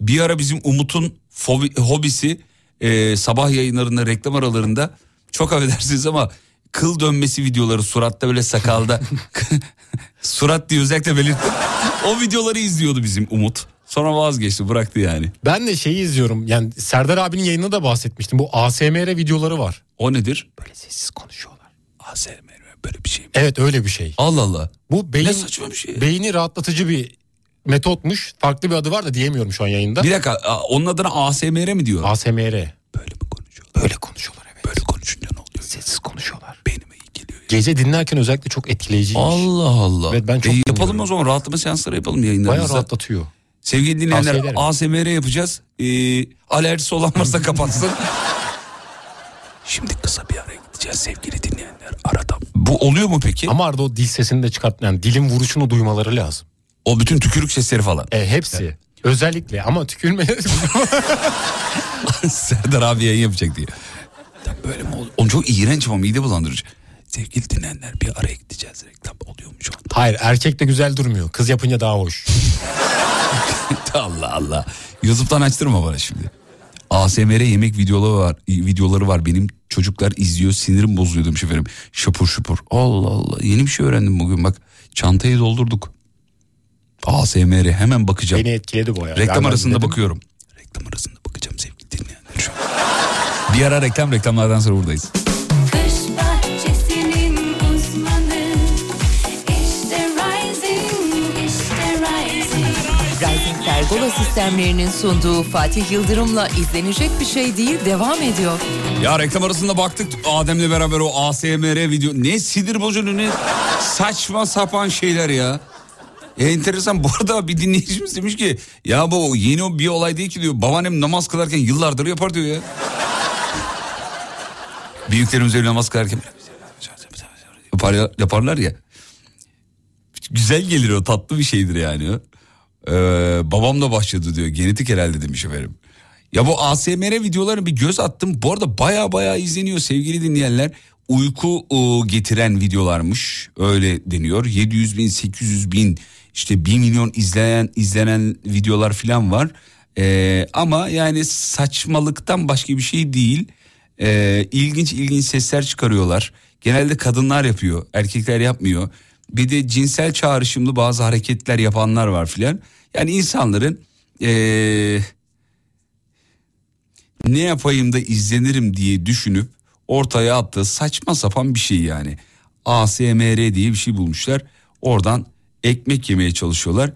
Bir ara bizim Umut'un fobi- hobisi e, sabah yayınlarında reklam aralarında çok affedersiniz ama kıl dönmesi videoları suratta böyle sakalda surat diye özellikle belirttim. O videoları izliyordu bizim Umut. Sonra vazgeçti bıraktı yani. Ben de şeyi izliyorum. Yani Serdar abinin yayında da bahsetmiştim. Bu ASMR videoları var. O nedir? Böyle sessiz konuşuyorlar. ASMR böyle bir şey mi? Evet öyle bir şey. Allah Allah. Bu beyin, Ne saçma bir şey. beyni rahatlatıcı bir metotmuş. Farklı bir adı var da diyemiyorum şu an yayında. Bir dakika onun adına ASMR mi diyor? ASMR. Böyle mi konuşuyorlar? Böyle konuşuyorlar evet. Böyle konuşunca ne oluyor? Sessiz konuşuyorlar. Beynime iyi geliyor. Gece dinlerken özellikle çok etkileyiciymiş. Allah Allah. Evet, ben çok E, yapalım dinliyorum. o zaman rahatlama seansları yapalım Bayağı yayınlarımızda. rahatlatıyor. Sevgili dinleyenler. ASMR yapacağız. Ee, alerjisi olan varsa kapatsın. Şimdi kısa bir araya gideceğiz sevgili dinleyenler. Arada. Bu oluyor mu peki? Ama arada o dil sesini de çıkart. Yani dilin vuruşunu duymaları lazım. O bütün tükürük sesleri falan. E, hepsi. Özellikle ama tükürme. Serdar abi yayın yapacak diye. Böyle mi oluyor? Oğlum çok iğrenç ama mide bulandırıcı. Sevgili dinleyenler bir araya gideceğiz. Reklam oluyor mu şu anda? Hayır erkek de güzel durmuyor. Kız yapınca daha hoş. Allah Allah. YouTube'dan açtırma bana şimdi. ASMR yemek videoları var, videoları var. Benim çocuklar izliyor sinirim bozuyor demiş efendim. Şapur şupur. Allah Allah. Yeni bir şey öğrendim bugün bak. Çantayı doldurduk. ASMR hemen bakacağım. Beni etkiledi bu ya. Reklam Yani arasında dedim, bakıyorum. Reklam arasında bakacağım sevgili dinleyenler. Bir ara reklam reklamlardan sonra buradayız. Pergola sistemlerinin sunduğu Fatih Yıldırım'la izlenecek bir şey değil devam ediyor. Ya reklam arasında baktık Adem'le beraber o ASMR video. Ne sinir bozucu ne saçma sapan şeyler ya. E, enteresan bu arada bir dinleyicimiz demiş ki ya bu yeni o bir olay değil ki diyor. Babaannem namaz kılarken yıllardır yapar diyor ya. Büyüklerimiz öyle namaz kılarken yapar, yaparlar ya. Güzel gelir o tatlı bir şeydir yani. Ee, babam da başladı diyor. Genetik herhalde demiş efendim. Ya bu ASMR videolarına bir göz attım. Bu arada baya baya izleniyor sevgili dinleyenler. Uyku ıı, getiren videolarmış öyle deniyor. 700 bin 800 bin işte 1 milyon izleyen izlenen videolar falan var. Ee, ama yani saçmalıktan başka bir şey değil. Ee, ilginç ilginç sesler çıkarıyorlar. Genelde kadınlar yapıyor erkekler yapmıyor. Bir de cinsel çağrışımlı bazı hareketler yapanlar var filan. Yani insanların ee, ne yapayım da izlenirim diye düşünüp ortaya attığı saçma sapan bir şey yani. ASMR diye bir şey bulmuşlar. Oradan ekmek yemeye çalışıyorlar.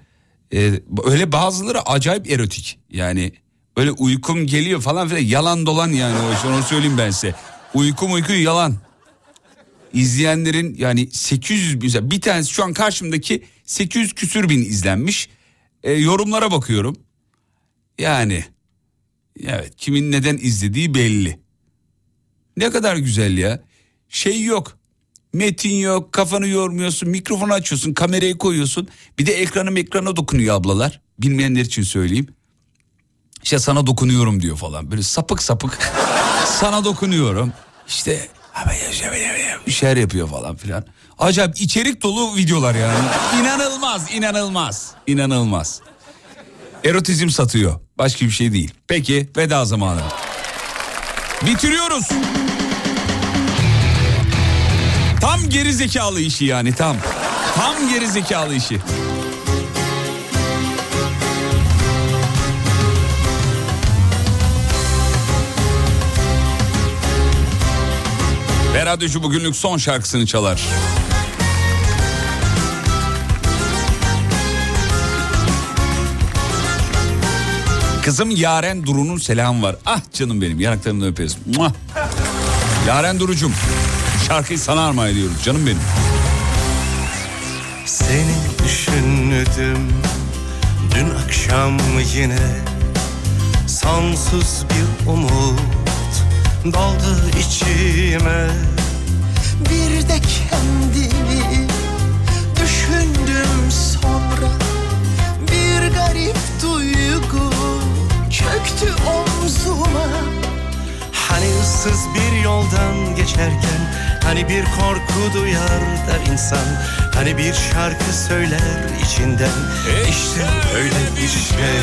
Ee, öyle bazıları acayip erotik. Yani öyle uykum geliyor falan filan yalan dolan yani o onu söyleyeyim ben size. Uykum uyku yalan. İzleyenlerin yani 800 bin bir tanesi şu an karşımdaki 800 küsür bin izlenmiş. Ee, yorumlara bakıyorum. Yani evet kimin neden izlediği belli. Ne kadar güzel ya. Şey yok. Metin yok, kafanı yormuyorsun, mikrofonu açıyorsun, kamerayı koyuyorsun. Bir de ekranım ekrana dokunuyor ablalar. Bilmeyenler için söyleyeyim. İşte sana dokunuyorum diyor falan. Böyle sapık sapık sana dokunuyorum. İşte bir şeyler yapıyor falan filan. Acayip içerik dolu videolar yani. İnanılmaz, inanılmaz, inanılmaz. Erotizm satıyor. Başka bir şey değil. Peki veda zamanı. Bitiriyoruz. Tam geri zekalı işi yani tam. Tam geri zekalı işi. Radyocu bugünlük son şarkısını çalar. Kızım Yaren Duru'nun selamı var. Ah canım benim yanaklarımdan öperiz. Muah. Yaren Duru'cum şarkıyı sana armağan ediyoruz canım benim. Seni düşündüm dün akşam yine Sonsuz bir umut daldı içime Bir de kendimi düşündüm sonra. Bir garip duygu çöktü omzuma. Hani ıssız bir yoldan geçerken Hani bir korku duyar da insan. Hani bir şarkı söyler içinden. İşte öyle bir şey.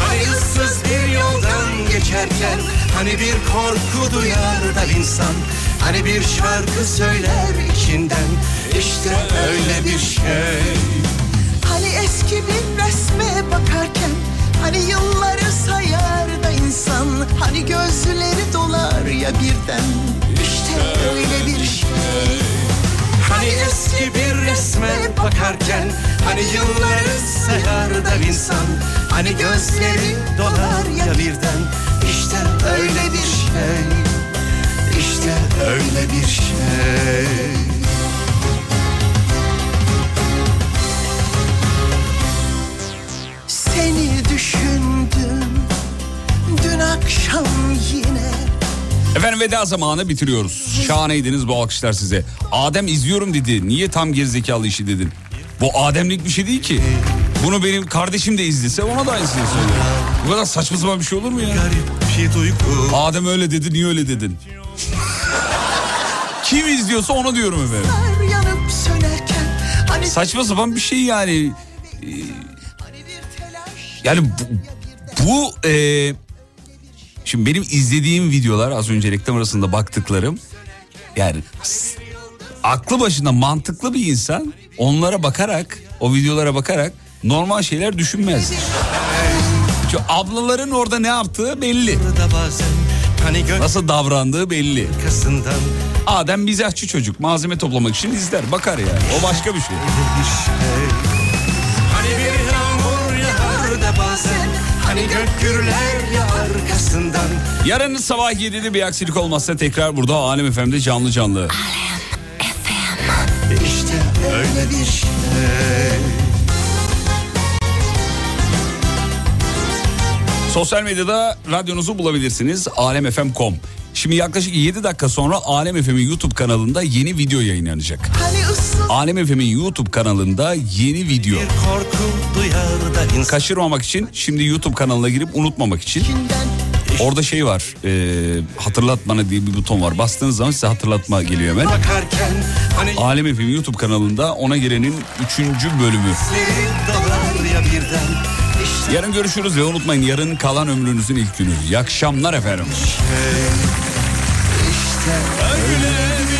Hani ıssız bir yoldan geçerken Hani bir korku duyar da insan. Hani bir şarkı söyler içinden İşte öyle bir şey. Hani eski bir resme bakarken Hani yılları sayar da insan. Hani gözleri dolar ya birden İşte öyle bir şey. Hani eski bir resme bakarken Hani yılları sayar da insan. Hani gözleri dolar ya birden İşte öyle bir şey İşte öyle bir şey Seni düşündüm dün akşam yine Efendim veda zamanı bitiriyoruz. Şahaneydiniz bu alkışlar size. Adem izliyorum dedi. Niye tam gerizekalı işi dedin? Bu Ademlik bir şey değil ki. Bunu benim kardeşim de izlese ona da aynısını söylüyor. Bu kadar saçma sapan bir şey olur mu ya? duygu. Adem öyle dedi niye öyle dedin? Kim izliyorsa onu diyorum efendim. Hani Saçma sapan bir şey yani. Ee, Yani bu, bu e, şimdi benim izlediğim videolar az önce reklam arasında baktıklarım yani aklı başında mantıklı bir insan onlara bakarak o videolara bakarak normal şeyler düşünmez. Çünkü ablaların orada ne yaptığı belli. Nasıl davrandığı belli. Adem mizahçı çocuk malzeme toplamak için izler bakar yani o başka bir şey. Hani bir yağmur yağar da bazen Hani gök gürler ya arkasından Yarın sabah 7'de bir aksilik olmazsa tekrar burada Alem FM'de canlı canlı. İşte öyle bir şey Sosyal medyada radyonuzu bulabilirsiniz alemfm.com. Şimdi yaklaşık 7 dakika sonra Alem FM'in YouTube kanalında yeni video yayınlanacak. Hani Alem FM'in YouTube kanalında yeni video. Kaçırmamak için şimdi YouTube kanalına girip unutmamak için orada şey var e, hatırlatmana diye bir buton var. Bastığınız zaman size hatırlatma geliyor hemen. Hani Alem FM YouTube kanalında ona girenin 3. bölümü. Yarın görüşürüz ve unutmayın yarın kalan ömrünüzün ilk günü. İyi akşamlar efendim. işte öyle bir